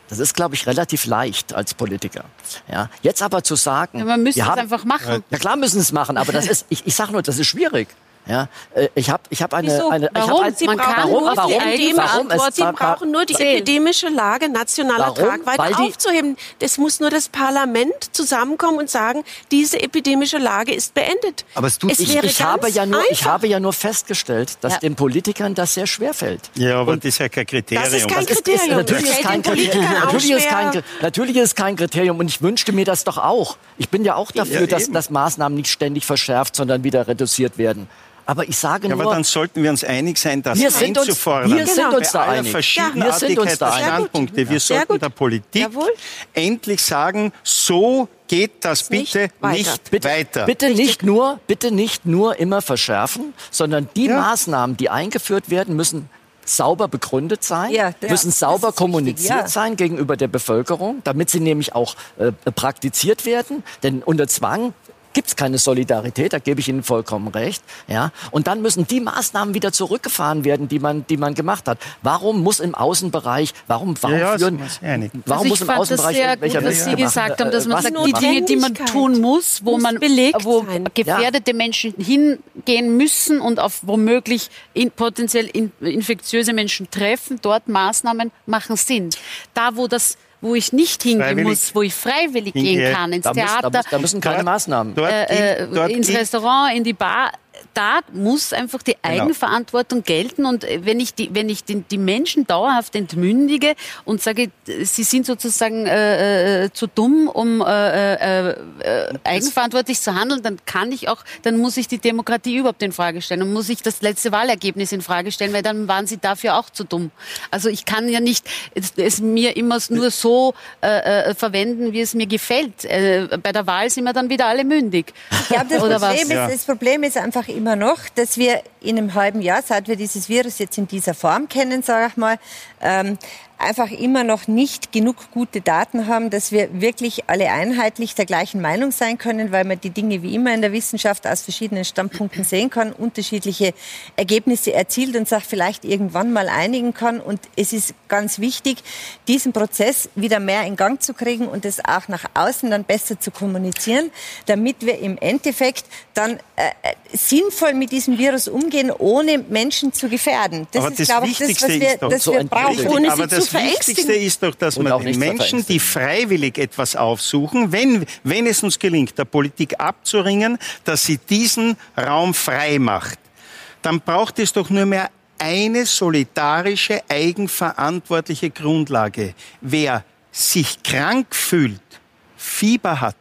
Das ist, glaube ich, relativ leicht als Politiker. Ja, jetzt aber zu sagen,
Ja, man müsste es einfach machen.
Ja klar müssen sie es machen, aber das ist, ich, ich sage nur, das ist schwierig. Ja, äh, ich habe ich hab eine,
Wieso?
eine ich
Warum?
hab ein,
Sie
Man kann
nur
nur
die
warum,
Epidemische
warum es
Antwort. Sie brauchen nur die epidemische Lage nationaler
Warum?
Tragweite
Weil die-
aufzuheben. Es muss nur das Parlament zusammenkommen und sagen, diese epidemische Lage ist beendet.
Aber es tut-
es
ich, ich, habe ja nur, ich
einfach.
habe ja nur festgestellt, dass
Ja.
den Politikern das sehr schwer fällt.
Ja, aber das ist ja kein Kriterium.
Das ist kein Kriterium.
natürlich, ist kein Kriterium. Natürlich, ist kein, natürlich ist kein Kriterium und ich wünschte mir das doch auch. Ich bin ja auch dafür,
Ja,
dass, dass Maßnahmen nicht ständig verschärft, sondern wieder reduziert werden. Aber ich sage
Ja, aber
nur,
dann sollten wir uns einig sein, das
Wir sind uns-
einzufordern.
wir sind uns
Bei
da
aller
einig.
Verschiedenartigkeit
Wir sind uns da
der
einig.
Standpunkte. Wir
Sehr
sollten
gut.
der Politik
Jawohl.
endlich sagen, so geht das
Nicht
bitte
weiter.
nicht
bitte,
weiter.
bitte nicht nur, bitte nicht nur immer verschärfen, sondern die
Ja.
Maßnahmen, die eingeführt werden, müssen sauber begründet sein,
Ja, das-
müssen sauber kommuniziert
ja.
sein gegenüber der Bevölkerung, damit sie nämlich auch äh, praktiziert werden. Denn unter Zwang gibt es keine Solidarität, da gebe ich Ihnen vollkommen recht. Ja? Und dann müssen die Maßnahmen wieder zurückgefahren werden, die man, die man gemacht hat. Warum muss im Außenbereich, warum, warum
Ja, ja,
führen, warum
also
muss im
fand das
Außenbereich
sehr gut, was Sie gesagt haben, dass
Äh,
man sagt, die Dinge, die man tun muss, wo
muss
man
belegt
wo
sein.
gefährdete Menschen hingehen müssen und auf womöglich in, potenziell in, infektiöse Menschen treffen, dort Maßnahmen machen Sinn. Da, wo das wo ich nicht hingehen
Freiwillig
muss, wo ich freiwillig
hingehe.
gehen kann, ins
da,
Theater,
muss, da müssen keine Maßnahmen.
Dort
äh,
dort
ins Restaurant, in die Bar, da muss einfach die
Genau.
Eigenverantwortung gelten. Und äh, wenn ich die, wenn ich die, die Menschen dauerhaft entmündige und sage, sie sind sozusagen äh, äh, zu dumm, um äh, äh, äh, eigenverantwortlich zu handeln, dann kann ich auch, dann muss ich die Demokratie überhaupt in Frage stellen und muss ich das letzte Wahlergebnis in Frage stellen, weil dann waren sie dafür auch zu dumm. Also ich kann ja nicht es, es mir immer nur so verwenden, wie es mir gefällt. Äh, bei der Wahl sind wir dann wieder alle mündig.
Ja, das,
Oder
Problem
was?
ist,
Ja.
das Problem ist einfach immer noch, dass wir in einem halben Jahr, seit wir dieses Virus jetzt in dieser Form kennen, sage ich mal, ähm, einfach immer noch nicht genug gute Daten haben, dass wir wirklich alle einheitlich der gleichen Meinung sein können, weil man die Dinge wie immer in der Wissenschaft aus verschiedenen Standpunkten sehen kann, unterschiedliche Ergebnisse erzielt und sich vielleicht irgendwann mal einigen kann. Und es ist ganz wichtig, diesen Prozess wieder mehr in Gang zu kriegen und es auch nach außen dann besser zu kommunizieren, damit wir im Endeffekt dann äh, äh, sinnvoll mit diesem Virus umgehen, ohne Menschen zu gefährden. Das
Aber
ist,
das
glaube ich, das, was wir, das
So
wir brauchen.
Richtig.
Ohne sie zu verängstigen.
Wichtigste ist doch, dass man den Menschen, die freiwillig etwas aufsuchen, wenn, wenn es uns gelingt, der Politik abzuringen, dass sie diesen Raum frei macht, dann braucht es doch nur mehr eine solidarische, eigenverantwortliche Grundlage. Wer sich krank fühlt, Fieber hat,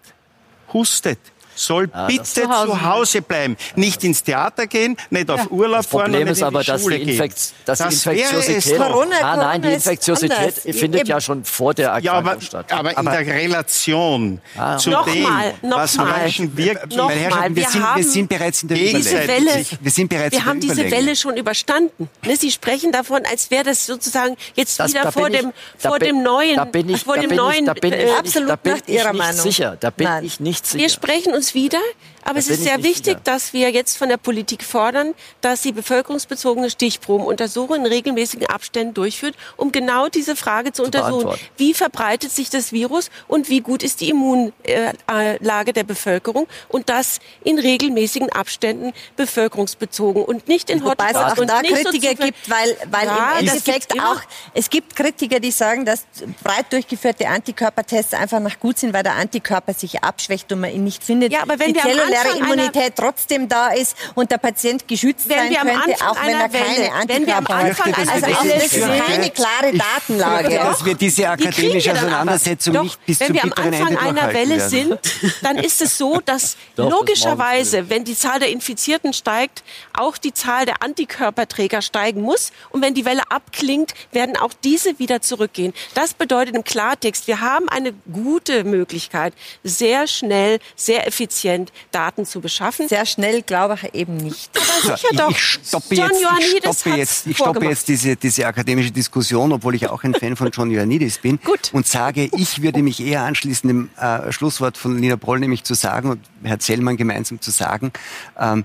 hustet, soll
Ja,
bitte
das-
zu Hause.
Hause.
bleiben. Nicht ins Theater gehen, nicht auf Urlaub
Das
fahren nicht
ist aber,
in die
dass
Schule
die,
gehen.
Infekt, dass die
Das wäre es
Infektiosität.
Corona-
ah, nein, die Infektiosität findet
Eben.
ja schon vor der
Ja, aber,
Erkrankung statt.
aber in der Relation
Ah.
zu
Noch
dem,
mal, noch
was
mal.
Menschen wirkt.
Noch
Meine wir,
wir
sind, wir sind bereits in der.
Welle-
Wir sind bereits
Wir haben diese. Welle schon überstanden. Ne, Sie sprechen davon, als wäre das sozusagen jetzt
Das-
wieder
da
vor
bin ich-
dem, vor neuen,
da bin ich,
vor
da
dem
bin ich,
neuen.
da bin ich,
äh,
nicht-
absolut
da bin
nach
ich
Ihrer
nicht
Meinung.
sicher. Da bin
Nein.
ich nicht sicher.
Wir sprechen uns wieder, aber
Da
es ist sehr wichtig,
sicher.
dass wir jetzt von der Politik fordern, dass sie bevölkerungsbezogene Stichprobenuntersuchungen in regelmäßigen Abständen durchführt, um genau diese Frage zu, untersuchen.
beantworten.
Wie verbreitet sich das Virus und wie gut ist die Immunlage der Bevölkerung und das in regelmäßigen Abständen bevölkerungsbezogen und nicht in
Wobei es
Hotspots
auch
und
da
nicht so
Kritiker
zu-
gibt, weil, weil
Ja,
im
das
Endeffekt auch, es gibt Kritiker, die sagen, dass breit durchgeführte Antikörpertests einfach noch gut sind, weil der Antikörper sich abschwächt und man ihn nicht findet.
Ja, aber wenn
die
wir
zelluläre Immunität trotzdem da ist und der Patient geschützt
Wenn
sein
wir am
könnte,
Anfang
auch wenn er
einer
keine
Welle- wenn wir am
Antikörper hat. Also auch das ist
sind-
keine klare Datenlage.
dass wir diese akademische. Auseinandersetzung
Doch,
nicht bis
wenn
zum
wir am Anfang
Ende
einer Welle
werden.
sind, dann ist es so, dass logischerweise, wenn die Zahl der Infizierten steigt, auch die Zahl der Antikörperträger steigen muss. Und wenn die Welle abklingt, werden auch diese wieder zurückgehen. Das bedeutet im Klartext, wir haben eine gute Möglichkeit, sehr schnell, sehr effizient Daten zu beschaffen.
Sehr schnell glaube ich eben nicht.
So,
sicher
ich,
doch.
ich stoppe
John
jetzt, ich stoppe jetzt, ich stoppe jetzt diese, diese akademische Diskussion, obwohl ich auch ein Fan von John Ioannidis bin.
Gut.
Und sage, ich würde mich eher anschließen dem äh, Schlusswort von Nina Broll, nämlich zu sagen, und Herr Zellmann gemeinsam zu sagen, ähm,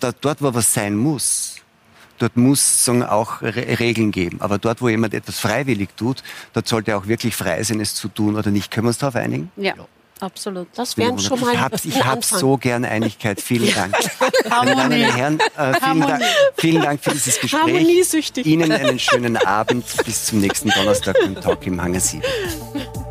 da, dort, wo was sein muss, dort muss sagen, auch Re Regeln geben. Aber dort, wo jemand etwas freiwillig tut, dort sollte er auch wirklich frei sein, es zu tun oder nicht. Können wir uns darauf einigen?
Ja, absolut.
Das wären schon mal
ich habe
ein
ich hab
Anfang.
so gern Einigkeit. Vielen Dank. Meine Damen und Herren, äh, vielen, Dank, vielen Dank für dieses Gespräch.
Harmoniesüchtig.
Ihnen einen schönen Abend. Bis zum nächsten Donnerstag beim Talk im Hangar 7.